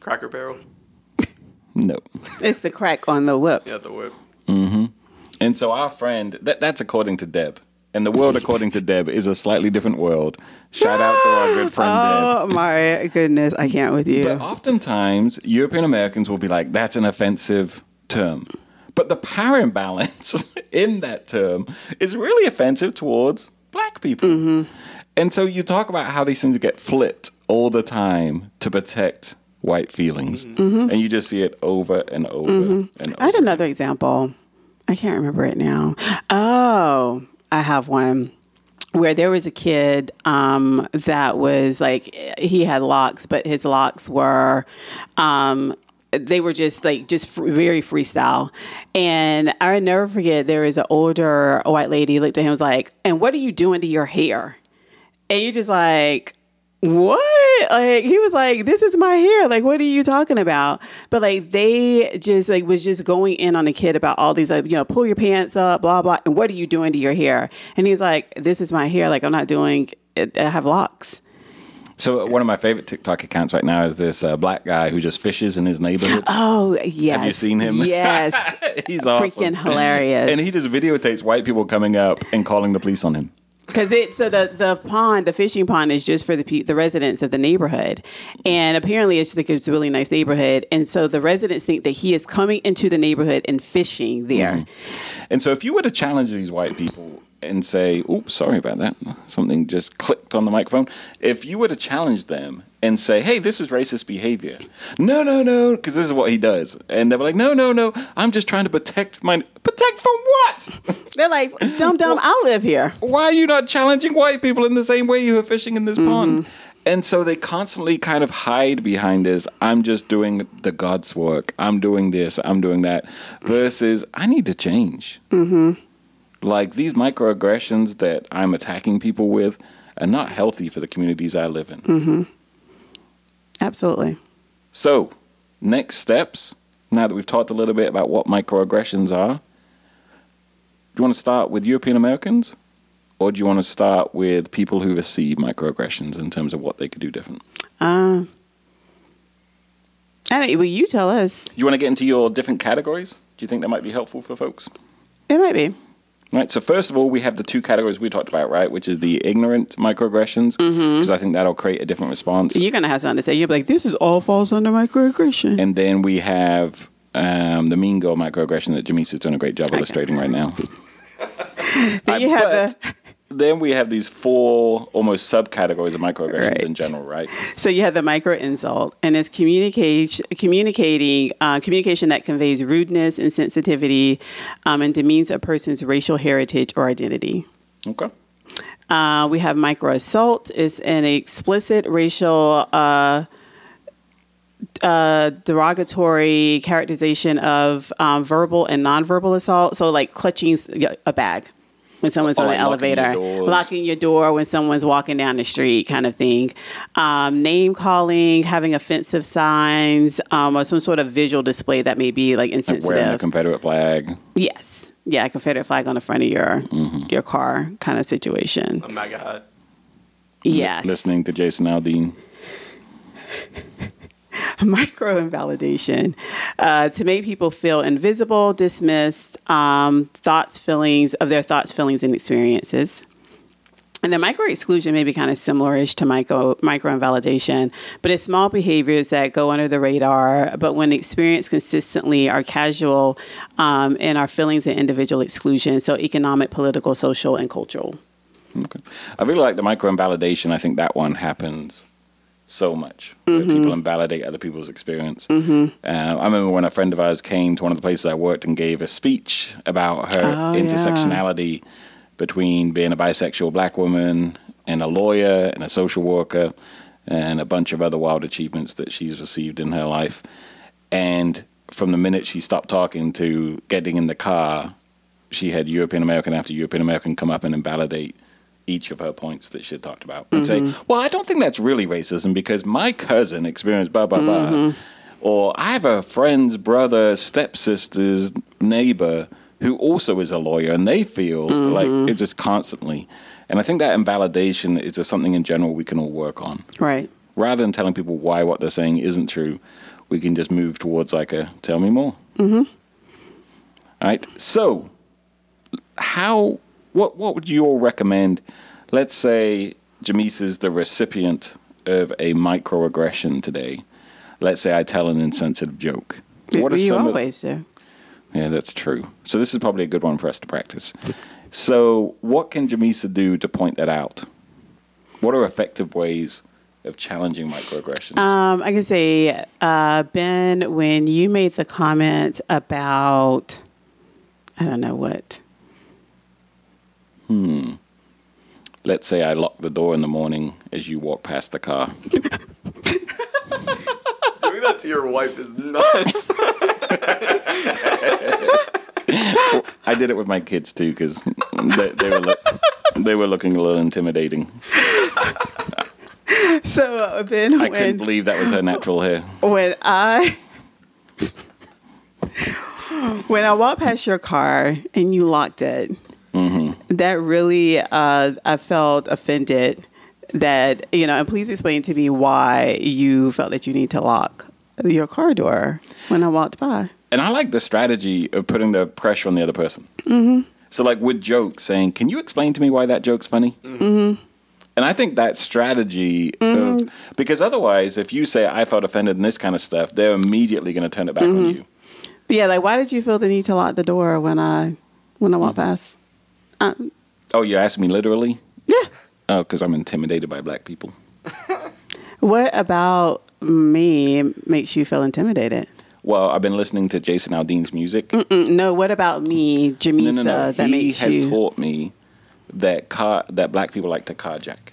Speaker 1: Cracker Barrel.
Speaker 2: No.
Speaker 3: It's the crack on the whip.
Speaker 1: Yeah, the whip.
Speaker 2: And so our friend, that, that's according to Deb. And the world, according to Deb, is a slightly different world. Shout out to our good friend Deb.
Speaker 3: Oh my goodness, I can't with you.
Speaker 2: But oftentimes, European Americans will be like, that's an offensive term. But the power imbalance in that term is really offensive towards black people. Mm-hmm. And so you talk about how these things get flipped all the time to protect white feelings. Mm-hmm. Mm-hmm. And you just see it over and over and over.
Speaker 3: I had another example. I can't remember it now. Oh, I have one where there was a kid um, that was like he had locks, but his locks were. Um, they were just like just very freestyle, and I never forget. There was an older white lady looked at him was like, "And what are you doing to your hair?" And you're just like, what? Like he was like, this is my hair. Like, what are you talking about? But like they just like was just going in on the kid about all these like, you know, pull your pants up, blah blah. And what are you doing to your hair? And he's like, this is my hair. Like I'm not doing. It, I have locks.
Speaker 2: So one of my favorite TikTok accounts right now is this uh, black guy who just fishes in his neighborhood.
Speaker 3: Oh yes.
Speaker 2: Have you seen him?
Speaker 3: Yes.
Speaker 2: He's awesome.
Speaker 3: Freaking hilarious.
Speaker 2: And he just videotapes white people coming up and calling the police on him.
Speaker 3: Because it so the the pond, the fishing pond, is just for the the residents of the neighborhood, and apparently it's like it's a really nice neighborhood, and so the residents think that he is coming into the neighborhood and fishing there. Mm-hmm.
Speaker 2: And so if you were to challenge these white people and say, oops, sorry about that, something just clicked on the microphone. If you were to challenge them and say, hey, this is racist behavior. No, no, no, because this is what he does. And they're like, no, no, no, I'm just trying to protect my. Protect from what?
Speaker 3: They're like, "Dum dum, I live here."
Speaker 2: why are you not challenging white people in the same way you are fishing in this pond? And so they constantly kind of hide behind this. I'm just doing the God's work. I'm doing this. I'm doing that. Versus, I need to change. Mm-hmm. Like these microaggressions that I'm attacking people with are not healthy for the communities I live in.
Speaker 3: Absolutely.
Speaker 2: So, next steps. Now that we've talked a little bit about what microaggressions are, do you want to start with European Americans, or do you want to start with people who receive microaggressions in terms of what they could do different?
Speaker 3: Uh, I don't, well, you tell us.
Speaker 2: Do you want to get into your different categories? Do you think that might be helpful for folks?
Speaker 3: It might be.
Speaker 2: Right. So first of all, we have the two categories we talked about, right? Which is the ignorant microaggressions, because I think that'll create a different response.
Speaker 3: You're gonna have something to say. You'll be like, "This is all falls under microaggression."
Speaker 2: And then we have um, the mean girl microaggression that Jamesa's doing a great job illustrating right now.
Speaker 3: then you have
Speaker 2: But then we have these four almost subcategories of microaggressions in general, right?
Speaker 3: so you have the micro insult, and it's communication, communicating, uh, communication that conveys rudeness, and insensitivity, um, and demeans a person's racial heritage or identity.
Speaker 2: Okay.
Speaker 3: Uh, we have micro assault It's an explicit racial uh, uh, derogatory characterization of um, verbal and nonverbal assault. So, like clutching a bag when someone's
Speaker 2: Oh,
Speaker 3: on
Speaker 2: like
Speaker 3: an
Speaker 2: locking your
Speaker 3: elevator, locking your door when someone's walking down the street, kind of thing. Um, name calling, having offensive signs, um, or some sort of visual display that may be like
Speaker 2: Like
Speaker 3: insensitive.
Speaker 2: wearing a Confederate flag.
Speaker 3: Yes. yeah, a Confederate flag on the front of your your car kind of situation.
Speaker 1: A MAGA hat.
Speaker 3: Yes.
Speaker 2: Listening to Jason Aldean.
Speaker 3: micro invalidation uh, to make people feel invisible, dismissed, um, thoughts, feelings of their thoughts, feelings, and experiences. And the micro exclusion may be kind of similar-ish to micro micro invalidation, but it's small behaviors that go under the radar. But when experienced consistently, are casual, um, and our feelings and individual exclusion. So economic, political, social, and cultural.
Speaker 2: Okay. I really like the micro invalidation. I think that one happens so much where people invalidate other people's experience. Uh, I remember when a friend of ours came to one of the places I worked and gave a speech about her
Speaker 3: Oh, yeah.
Speaker 2: intersectionality between being a bisexual black woman and a lawyer and a social worker and a bunch of other wild achievements that she's received in her life. And from the minute she stopped talking to getting in the car, she had European American after European American come up and invalidate each of her points that she had talked about and say, mm-hmm. Well, I don't think that's really racism because my cousin experienced blah, blah, blah. Mm-hmm. Or I have a friend's brother, stepsister's neighbor who also is a lawyer and they feel like mm-hmm. it's just constantly. And I think that invalidation is just something in general we can all work on
Speaker 3: Right.
Speaker 2: rather than telling people why what they're saying isn't true, we can just move towards like a tell me more. Mm-hmm. All right. So, how? What? What would you all recommend? Let's say Jamesa is the recipient of a microaggression today. Let's say I tell an insensitive joke. What are
Speaker 3: you
Speaker 2: some of-
Speaker 3: always do.
Speaker 2: yeah, that's true. So this is probably a good one for us to practice. So, what can Jamesa do to point that out? What are effective ways of challenging microaggressions?
Speaker 3: Um, I can say, uh, Ben, when you made the comment about, I don't know what.
Speaker 2: Let's say I lock the door in the morning as you walk past the car.
Speaker 1: Doing that to your wife is nuts.
Speaker 2: I did it with my kids too because they, they were look, they were looking a little intimidating.
Speaker 3: So, uh, Ben,
Speaker 2: I couldn't
Speaker 3: when,
Speaker 2: believe that was her natural hair.
Speaker 3: when I. When I walked past your car and you locked it, that really, uh, I felt offended. That you know, and please explain to me why you felt that you need to lock your car door when I walked by.
Speaker 2: And I like the strategy of putting the pressure on the other person. Mm-hmm. So, like with jokes, saying, "Can you explain to me why that joke's funny?" Mm-hmm. And I think that strategy of because otherwise, if you say I felt offended in this kind of stuff, they're immediately going to turn it back on you.
Speaker 3: But yeah, like why did you feel the need to lock the door when I when I walked past? Um,
Speaker 2: Oh, you asked me literally?
Speaker 3: yeah.
Speaker 2: Oh, because I'm intimidated by black people.
Speaker 3: What about me makes you feel intimidated?
Speaker 2: Well, I've been listening to Jason Aldean's music.
Speaker 3: Mm, No, what about me, Jamesa,
Speaker 2: No, no, no.
Speaker 3: that
Speaker 2: he
Speaker 3: makes
Speaker 2: has
Speaker 3: you?
Speaker 2: taught me that car that black people like to carjack,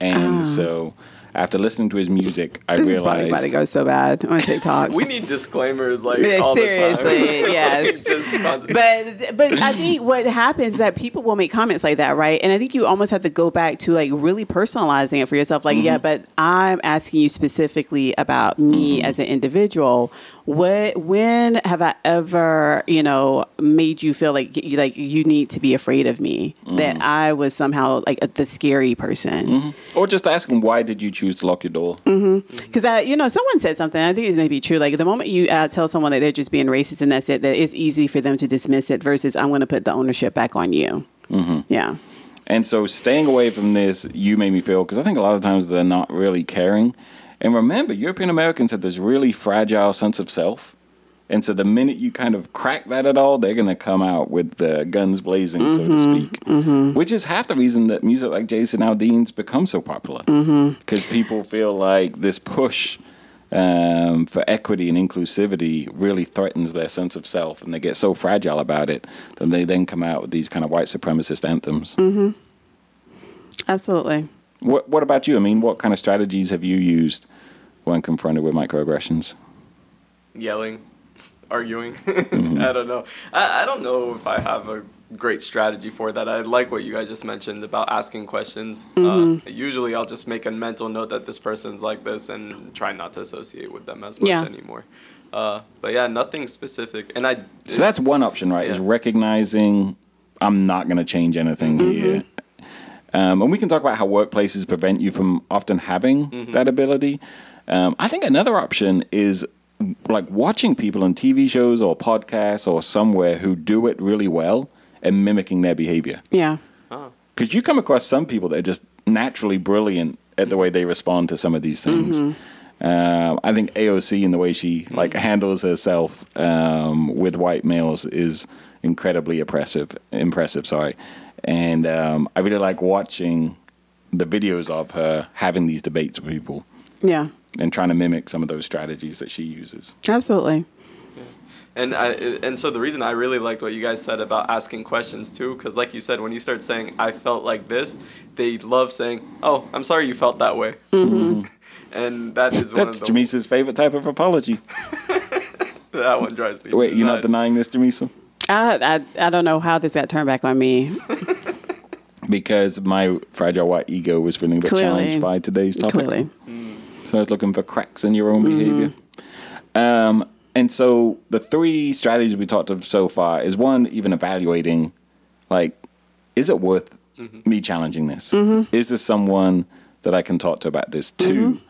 Speaker 2: and so after listening to his music, I
Speaker 3: this is probably
Speaker 2: realized
Speaker 3: about to go so bad on TikTok.
Speaker 1: we need disclaimers like
Speaker 3: Yeah,
Speaker 1: all the
Speaker 3: seriously,
Speaker 1: time.
Speaker 3: yes.
Speaker 1: Just
Speaker 3: but but I think what happens is that people will make comments like that, right? And I think you almost have to go back to like really personalizing it for yourself. Like, yeah, mm-hmm. but I'm asking you specifically about me mm-hmm. as an individual. What when have I ever, you know, made you feel like you like you need to be afraid of me? That I was somehow like the scary person.
Speaker 2: or just asking why did you choose to lock your door?
Speaker 3: Because I, you know, someone said something. I think this may be true. Like the moment you uh, tell someone that they're just being racist and that's it, that it's easy for them to dismiss it. Versus, I'm going to put the ownership back on you. Mm-hmm. Yeah.
Speaker 2: And so staying away from this, you made me feel because I think a lot of times they're not really caring. And remember, European Americans have this really fragile sense of self. And so the minute you kind of crack that at all, they're going to come out with the guns blazing, so to mm-hmm, speak. Mm-hmm. Which is half the reason that music like Jason Aldean's become so popular. Mm-hmm. Because people feel like this push um, for equity and inclusivity really threatens their sense of self. And they get so fragile about it that they then come out with these kind of white supremacist anthems.
Speaker 3: Absolutely.
Speaker 2: What What about you? I mean, what kind of strategies have you used when confronted with microaggressions?
Speaker 1: yelling, arguing.
Speaker 2: Mm-hmm.
Speaker 1: I don't know. I, I don't know if I have a great strategy for that. I like what you guys just mentioned about asking questions.
Speaker 3: Mm-hmm.
Speaker 1: Uh, usually, I'll just make a mental note that this person's like this and try not to associate with them as much
Speaker 3: Yeah.
Speaker 1: anymore. Uh, but yeah, nothing specific. And I
Speaker 2: So that's one option, right? Is recognizing I'm not going to change anything here. Um, and we can talk about how workplaces prevent you from often having that ability. Um, I think another option is like watching people on TV shows or podcasts or somewhere who do it really well and mimicking their behavior.
Speaker 3: Yeah.
Speaker 2: Because you come across some people that are just naturally brilliant at the way they respond to some of these things. Um, I think AOC and the way she like handles herself um, with white males is incredibly impressive. Impressive, sorry. And um, I really like watching the videos of her having these debates with people
Speaker 3: Yeah.
Speaker 2: and trying to mimic some of those strategies that she uses.
Speaker 3: Absolutely.
Speaker 1: And I and so the reason I really liked what you guys said about asking questions too, because like you said, when you start saying "I felt like this," they love saying, "Oh, I'm sorry you felt that way," and that is one
Speaker 2: That's
Speaker 1: of the
Speaker 2: Jamesa's favorite type of apology.
Speaker 1: that one drives me.
Speaker 2: Wait, you're not denying this, Jamesa?
Speaker 3: I, I I don't know how this got turned back on me.
Speaker 2: Because my fragile white ego was feeling a bit
Speaker 3: Clearly.
Speaker 2: challenged by today's topic.
Speaker 3: Clearly. Mm.
Speaker 2: So I was looking for cracks in your own mm-hmm. behavior. Um, and so the three strategies we talked of so far is one, even evaluating, like, is it worth mm-hmm. me challenging this? Mm-hmm. Is this someone that I can talk to about this? Two,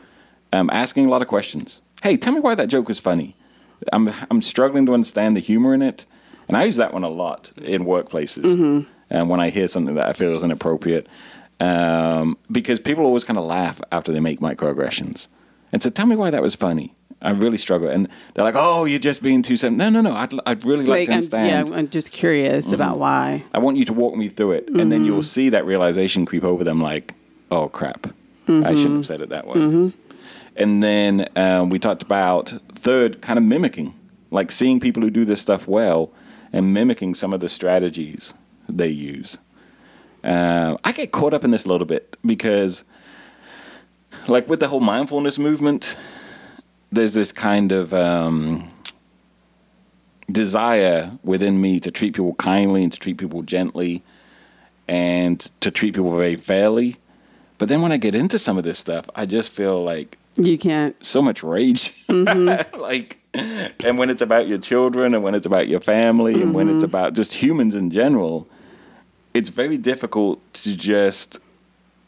Speaker 2: um, asking a lot of questions. Hey, tell me why that joke was funny. I'm I'm struggling to understand the humor in it, and I use that one a lot in workplaces. And when I hear something that I feel is inappropriate, um, because people always kind of laugh after they make microaggressions, and so tell me why that was funny. I really struggle, and they're like, "Oh, you're just being too sensitive." No, no, no. I'd I'd really like,
Speaker 3: Like,
Speaker 2: to
Speaker 3: I'm,
Speaker 2: understand.
Speaker 3: yeah, I'm just curious mm-hmm. about why.
Speaker 2: I want you to walk me through it, and then you'll mm-hmm. see that realization creep over them, like, "Oh crap, I shouldn't mm-hmm. have said it that way." And then um, we talked about third, kind of mimicking, like seeing people who do this stuff well and mimicking some of the strategies they use. Uh, I get caught up in this a little bit because, like, with the whole mindfulness movement, there's this kind of um, desire within me to treat people kindly and to treat people gently and to treat people very fairly. But then when I get into some of this stuff, I just feel like
Speaker 3: You can't.
Speaker 2: so much rage. like, and when it's about your children and when it's about your family and when it's about just humans in general, it's very difficult to just,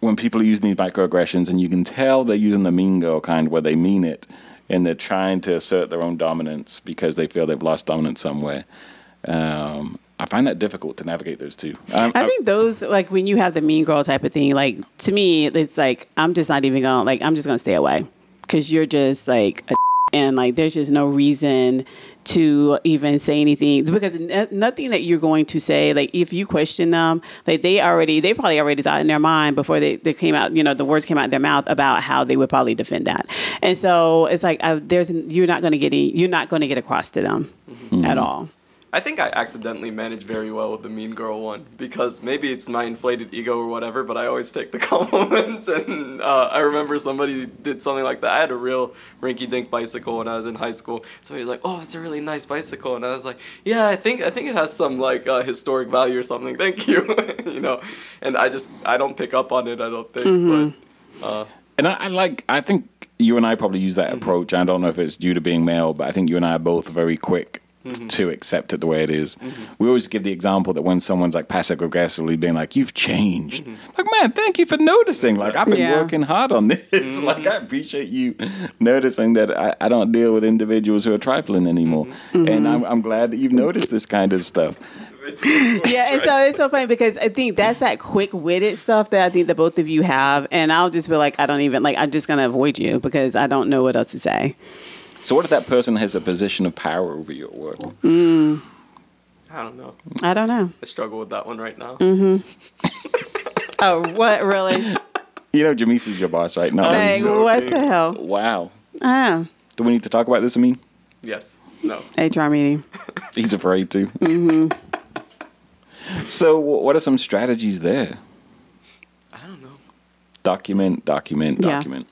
Speaker 2: when people are using these microaggressions and you can tell they're using the mean girl kind where they mean it and they're trying to assert their own dominance because they feel they've lost dominance somewhere. Um, I find that difficult to navigate those two. Um,
Speaker 3: I think those like when you have the mean girl type of thing. Like to me, it's like I'm just not even gonna like I'm just gonna stay away because you're just like a and like there's just no reason to even say anything because n- nothing that you're going to say like if you question them like they already they probably already thought in their mind before they, they came out you know the words came out of their mouth about how they would probably defend that. And so it's like I, there's you're not going to get any, you're not going to get across to them mm-hmm. at all
Speaker 1: I think I accidentally managed very well with the mean girl one because maybe it's my inflated ego or whatever, but I always take the compliments. And uh, I remember somebody did something like that. I had a real rinky dink bicycle when I was in high school. So he was like, "Oh, that's a really nice bicycle," and I was like, "Yeah, I think I think it has some like uh, historic value or something. Thank you." you know, and I just I don't pick up on it. I don't think, but. Uh,
Speaker 2: And I, I like. I think you and I probably use that approach. I don't know if it's due to being male, but I think you and I are both very quick Mm-hmm. to accept it the way it is. Mm-hmm. We always give the example that when someone's like passive aggressively being like, "You've changed," mm-hmm. like, man, thank you for noticing. Like, I've been
Speaker 3: Yeah.
Speaker 2: working hard on this. like, I appreciate you noticing that I, I don't deal with individuals who are trifling anymore, and I'm, I'm glad that you've noticed this kind of stuff.
Speaker 3: yeah, and so it's so funny because I think that's that quick witted stuff that I think that both of you have, and I'll just be like, I don't even like, I'm just gonna avoid you because I don't know what else to say.
Speaker 2: So, what if that person has a position of power over you at work?
Speaker 1: I don't know.
Speaker 3: I don't know.
Speaker 1: I struggle with that one right now.
Speaker 3: Oh, what really?
Speaker 2: You know, Jamesa's your boss, right? Not
Speaker 3: like,
Speaker 1: joking.
Speaker 3: what the hell?
Speaker 2: Wow.
Speaker 3: I don't know.
Speaker 2: Do we need to talk about this, Amine?
Speaker 1: Yes. No.
Speaker 3: HR meeting.
Speaker 2: He's afraid to. Mm-hmm. So, what are some strategies there?
Speaker 1: I don't know.
Speaker 2: Document, document,
Speaker 3: Yeah.
Speaker 2: document.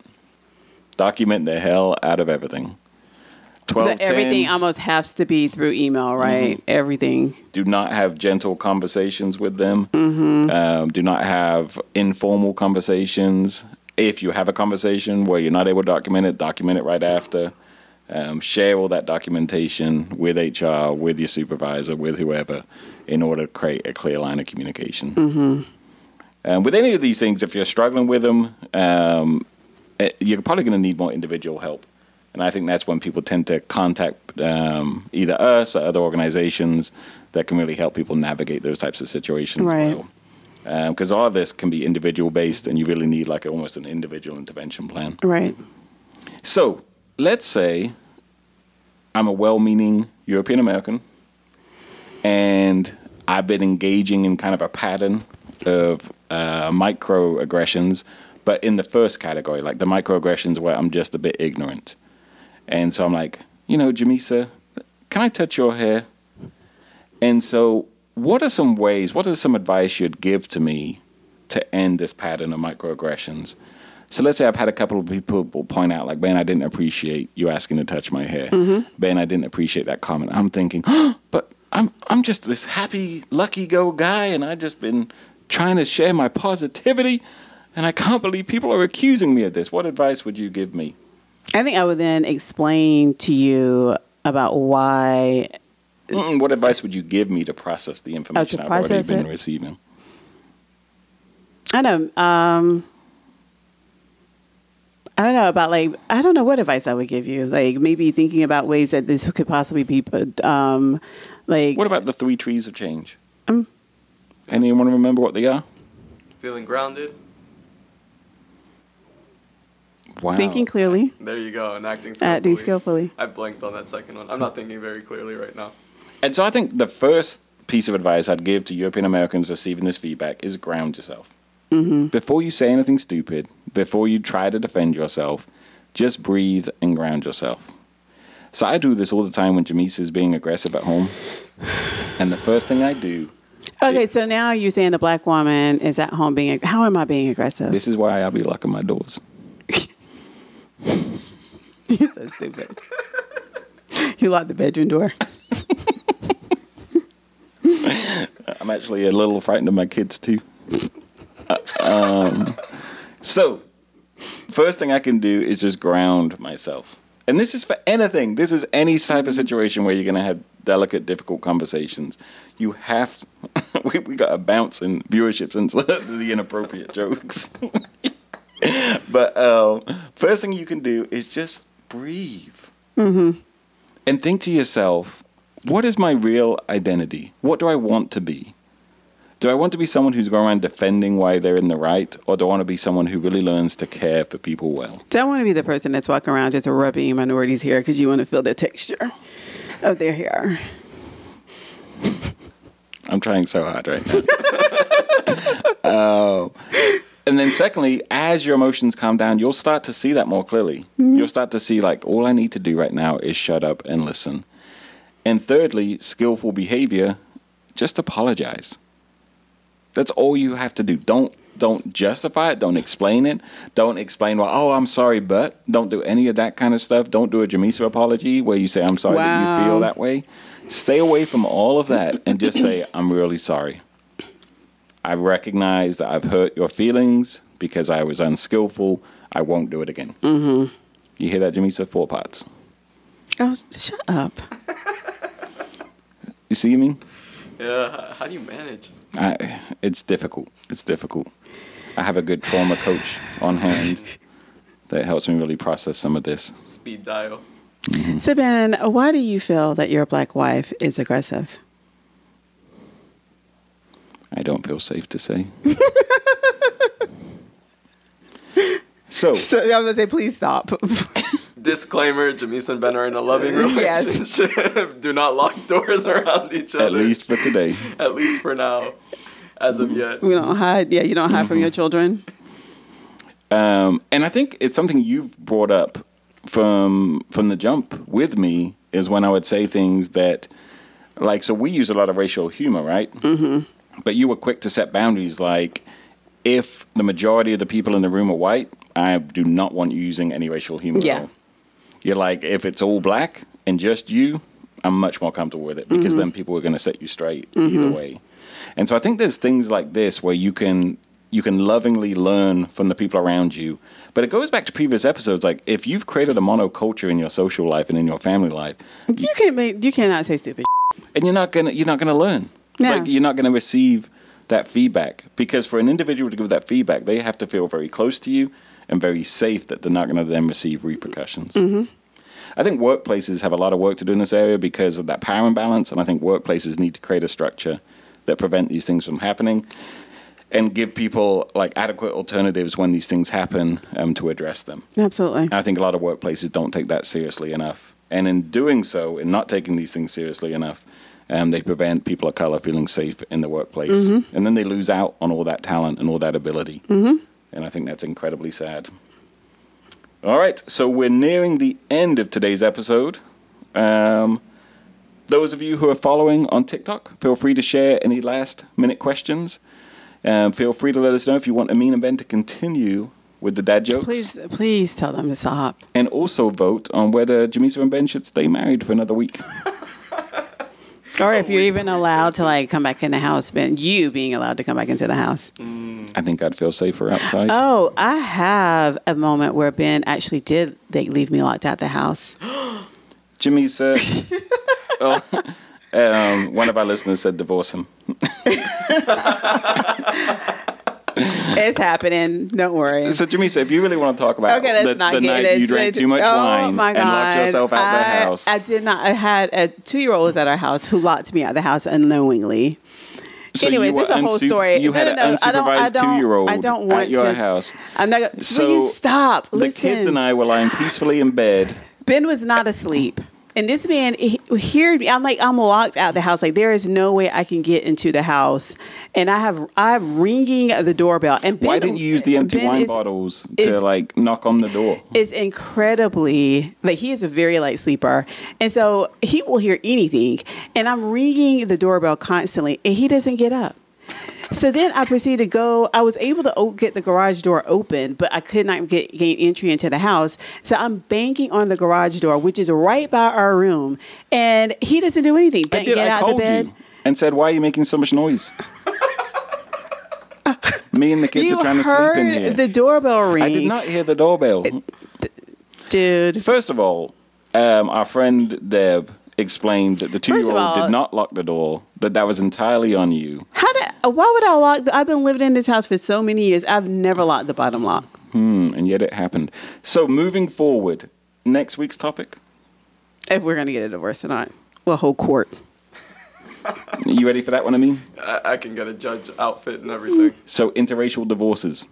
Speaker 2: Document the hell out of everything. 12,
Speaker 3: so everything
Speaker 2: 10.
Speaker 3: almost has to be through email, right?
Speaker 2: Mm-hmm.
Speaker 3: Everything.
Speaker 2: do not have gentle conversations with them.
Speaker 3: Mm-hmm.
Speaker 2: Um, do not have informal conversations. If you have a conversation where you're not able to document it, document it right after. Um, share all that documentation with HR, with your supervisor, with whoever, in order to create a clear line of communication.
Speaker 3: Mm-hmm.
Speaker 2: Um, with any of these things, if you're struggling with them, um, eh, you're probably going to need more individual help. And I think that's when people tend to contact um, either us or other organizations that can really help people navigate those types of situations.
Speaker 3: Right.
Speaker 2: Well. Because all of this can be individual based, and you really need like almost an individual intervention plan.
Speaker 3: Right.
Speaker 2: So let's say I'm a well meaning European American and I've been engaging in kind of a pattern of uh, microaggressions, but in the first category, like the microaggressions where I'm just a bit ignorant. And so I'm like, you know, Jamesa, can I touch your hair? And so, what are some ways, what are some advice you'd give to me to end this pattern of microaggressions? So let's say I've had a couple of people point out, like, Ben, I didn't appreciate you asking to touch my hair. Mm-hmm. Ben, I didn't appreciate that comment. I'm thinking, but I'm I'm just this happy, lucky go guy, and I've just been trying to share my positivity, and I can't believe people are accusing me of this. What advice would you give me?
Speaker 3: I think I would then explain to you about why.
Speaker 2: Mm-mm, what advice would you give me to process the information I've already been
Speaker 3: it?
Speaker 2: receiving?
Speaker 3: I don't. Um, I don't know about like I don't know what advice I would give you. Like maybe thinking about ways that this could possibly be. Um, like
Speaker 2: What about the three trees of change?
Speaker 3: Um.
Speaker 2: Anyone remember what they are?
Speaker 1: Feeling grounded.
Speaker 2: Wow.
Speaker 3: thinking clearly,
Speaker 1: There you go. And acting skillfully.
Speaker 3: acting skillfully.
Speaker 1: I blanked on that second one. I'm not thinking very clearly right now.
Speaker 2: And so I think the first piece of advice I'd give to European Americans receiving this feedback is ground yourself. Mm-hmm. Before you say anything stupid, before you try to defend yourself, just breathe and ground yourself. So I do this all the time when Jamesa is being aggressive at home. And the first thing I do,
Speaker 3: Okay, so now you're saying the black woman is at home being. How am I being aggressive?
Speaker 2: this is why I'll be locking my doors.
Speaker 3: You're so stupid. you locked the bedroom door.
Speaker 2: I'm actually a little frightened of my kids too. Uh, um, so, first thing I can do is just ground myself. And this is for anything. This is any type of situation where you're going to have delicate, difficult conversations. You have, we, we got to bounce in viewerships into the inappropriate jokes. but um, first thing you can do is just breathe mm-hmm. and think to yourself, what is my real identity? What do I want to be? Do I want to be someone who's going around defending why they're in the right, or do I want to be someone who really learns to care for people well?
Speaker 3: Don't want to be the person that's walking around just rubbing minorities' hair because you want to feel the texture of their hair.
Speaker 2: I'm trying so hard right now. Oh. And then, secondly, as your emotions calm down, you'll start to see that more clearly. Mm-hmm. You'll start to see, like, all I need to do right now is shut up and listen. And thirdly, skillful behavior, just apologize. That's all you have to do. Don't don't justify it. Don't explain it. Don't explain well. Oh, I'm sorry, but don't do any of that kind of stuff. Don't do a Jamesa apology where you say I'm sorry that you feel that way. Stay away from all of that and just say I'm really sorry. I recognize that I've hurt your feelings because I was unskillful. I won't do it again. Mm-hmm. You hear that, Jamesa? Four parts.
Speaker 3: Oh, shut up.
Speaker 2: You see me?
Speaker 1: Yeah. How do you manage?
Speaker 2: I, it's difficult. It's difficult. I have a good trauma coach on hand that helps me really process some of this.
Speaker 1: Speed dial.
Speaker 3: So, Ben, why do you feel that your black wife is aggressive?
Speaker 2: I don't feel safe to say. so,
Speaker 3: So, I'm going to say, please stop.
Speaker 1: Disclaimer: Jamesa and Ben are in a loving
Speaker 3: Yes.
Speaker 1: relationship. Do not lock doors around each other.
Speaker 2: at least for today.
Speaker 1: At least for now. As of yet.
Speaker 3: we don't hide. Yeah, you don't hide from your children.
Speaker 2: Um, and I think it's something you've brought up from from the jump with me is when I would say things that, like, so we use a lot of racial humor, right? Mm-hmm. But you were quick to set boundaries, like, if the majority of the people in the room are white, I do not want you using any racial humor. at
Speaker 3: Yeah.
Speaker 2: all. You're like, if it's all black, and just you, I'm much more comfortable with it because mm-hmm. then people are going to set you straight mm-hmm. either way. And so I think there's things like this where you can you can lovingly learn from the people around you. But it goes back to previous episodes. Like if you've created a monoculture in your social life and in your family life,
Speaker 3: You can't make, you cannot say stupid.
Speaker 2: and you're not gonna you're not gonna learn.
Speaker 3: No.
Speaker 2: Like you're not gonna receive that feedback because for an individual to give that feedback, they have to feel very close to you and very safe that they're not gonna then receive repercussions. I think workplaces have a lot of work to do in this area because of that power imbalance, and I think workplaces need to create a structure that prevent these things from happening and give people like adequate alternatives when these things happen um, to address them.
Speaker 3: Absolutely.
Speaker 2: I think a lot of workplaces don't take that seriously enough. And in doing so, in not taking these things seriously enough, um, they prevent people of color feeling safe in the workplace. And then they lose out on all that talent and all that ability. Mm-hmm. And I think that's incredibly sad. All right, so we're nearing the end of today's episode. Um, those of you who are following on TikTok, feel free to share any last minute questions. Um, feel free to let us know if you want Amine and Ben to continue with the dad jokes.
Speaker 3: Please, please tell them to stop.
Speaker 2: And also vote on whether Jamesa and Ben should stay married for another week.
Speaker 3: Or if you're even allowed to like come back in the house, Ben, you being allowed to come back into the house.
Speaker 2: I think I'd feel safer outside.
Speaker 3: Oh, I have a moment where Ben actually did like leave me locked out the house.
Speaker 2: Jamesa, oh, um, one of our listeners said divorce him.
Speaker 3: It's happening. Don't worry.
Speaker 2: So, Jamesa, if you really want to talk about
Speaker 3: Okay,
Speaker 2: the, the night
Speaker 3: it.
Speaker 2: you drank too much
Speaker 3: oh,
Speaker 2: wine
Speaker 3: my
Speaker 2: and locked yourself out
Speaker 3: I,
Speaker 2: the house.
Speaker 3: I did not. I had a two-year-old was at our house who locked me out of the house unknowingly.
Speaker 2: so
Speaker 3: Anyways,
Speaker 2: were
Speaker 3: it's a whole story.
Speaker 2: You
Speaker 3: No,
Speaker 2: had
Speaker 3: no, no,
Speaker 2: an
Speaker 3: I don't- I
Speaker 2: unsupervised
Speaker 3: don't-
Speaker 2: two-year-old
Speaker 3: I don't want
Speaker 2: at your
Speaker 3: to-
Speaker 2: house.
Speaker 3: I'm not. gonna
Speaker 2: So
Speaker 3: will you stop?
Speaker 2: The kids and I were lying peacefully in bed.
Speaker 3: Ben was not asleep. And this man he, heard me. I'm like, I'm locked out the house. Like there is no way I can get into the house. And I have I'm ringing the doorbell. And ben,
Speaker 2: Why didn't you use the empty
Speaker 3: Ben
Speaker 2: wine
Speaker 3: is-
Speaker 2: bottles to
Speaker 3: is-
Speaker 2: like knock on the door?
Speaker 3: It's incredibly like he is a very light sleeper and so he will hear anything and i'm ringing the doorbell constantly and he doesn't get up so then i proceeded to go i was able to get the garage door open but i could not get gain entry into the house so i'm banging on the garage door which is right by our room and he doesn't do anything
Speaker 2: I
Speaker 3: doesn't
Speaker 2: did.
Speaker 3: get
Speaker 2: I
Speaker 3: out
Speaker 2: called
Speaker 3: the bed
Speaker 2: you and said, "Why are you making so much noise?" Me and the kids
Speaker 3: you
Speaker 2: are trying to sleep in here.
Speaker 3: the doorbell ring
Speaker 2: I did not hear the doorbell.
Speaker 3: dude
Speaker 2: First of all, um, our friend Deb explained that the two-year-old
Speaker 3: all-
Speaker 2: did not lock the door. That that was entirely on you.
Speaker 3: how why would i lock the, i've been living in this house for so many years i've never locked the bottom lock
Speaker 2: Hmm, and yet it happened. So moving forward, next week's topic.
Speaker 3: if we're gonna get a divorce or not. Well, whole court.
Speaker 2: You ready for that one? I mean,
Speaker 1: I, I can get a judge outfit and everything.
Speaker 2: so interracial divorces.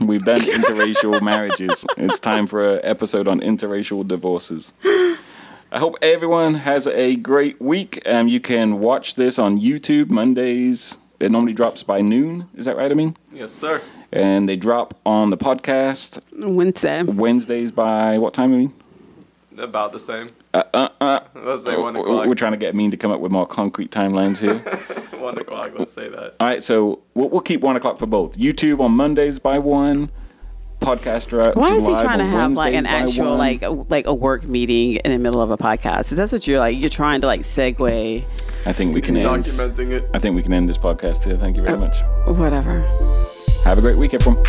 Speaker 2: We've done interracial marriages. It's time for an episode on interracial divorces. I hope everyone has a great week. Um, you can watch this on YouTube Mondays. It normally drops by noon. Is that right? I mean,
Speaker 1: Yes, sir.
Speaker 2: and they drop on the podcast
Speaker 3: Wednesday.
Speaker 2: Wednesdays by what time? I mean,
Speaker 1: About the same.
Speaker 2: uh, uh, uh.
Speaker 1: Let's say one
Speaker 2: We're-
Speaker 1: o'clock.
Speaker 2: We're trying to get Amine to come up with more concrete timelines here.
Speaker 1: one o'clock. Let's say that.
Speaker 2: All right, so we'll, we'll keep one o'clock for both. YouTube on Mondays by one. Podcast drops
Speaker 3: Why is he
Speaker 2: live
Speaker 3: trying to
Speaker 2: on
Speaker 3: have like an actual
Speaker 2: one.
Speaker 3: like a, like a work meeting in the middle of a podcast? That's what you're like. You're trying to like segue.
Speaker 2: I think we can
Speaker 1: He's
Speaker 2: end.
Speaker 1: documenting it.
Speaker 2: I think we can end this podcast here. Thank you very uh, much.
Speaker 3: Whatever.
Speaker 2: Have a great week, everyone.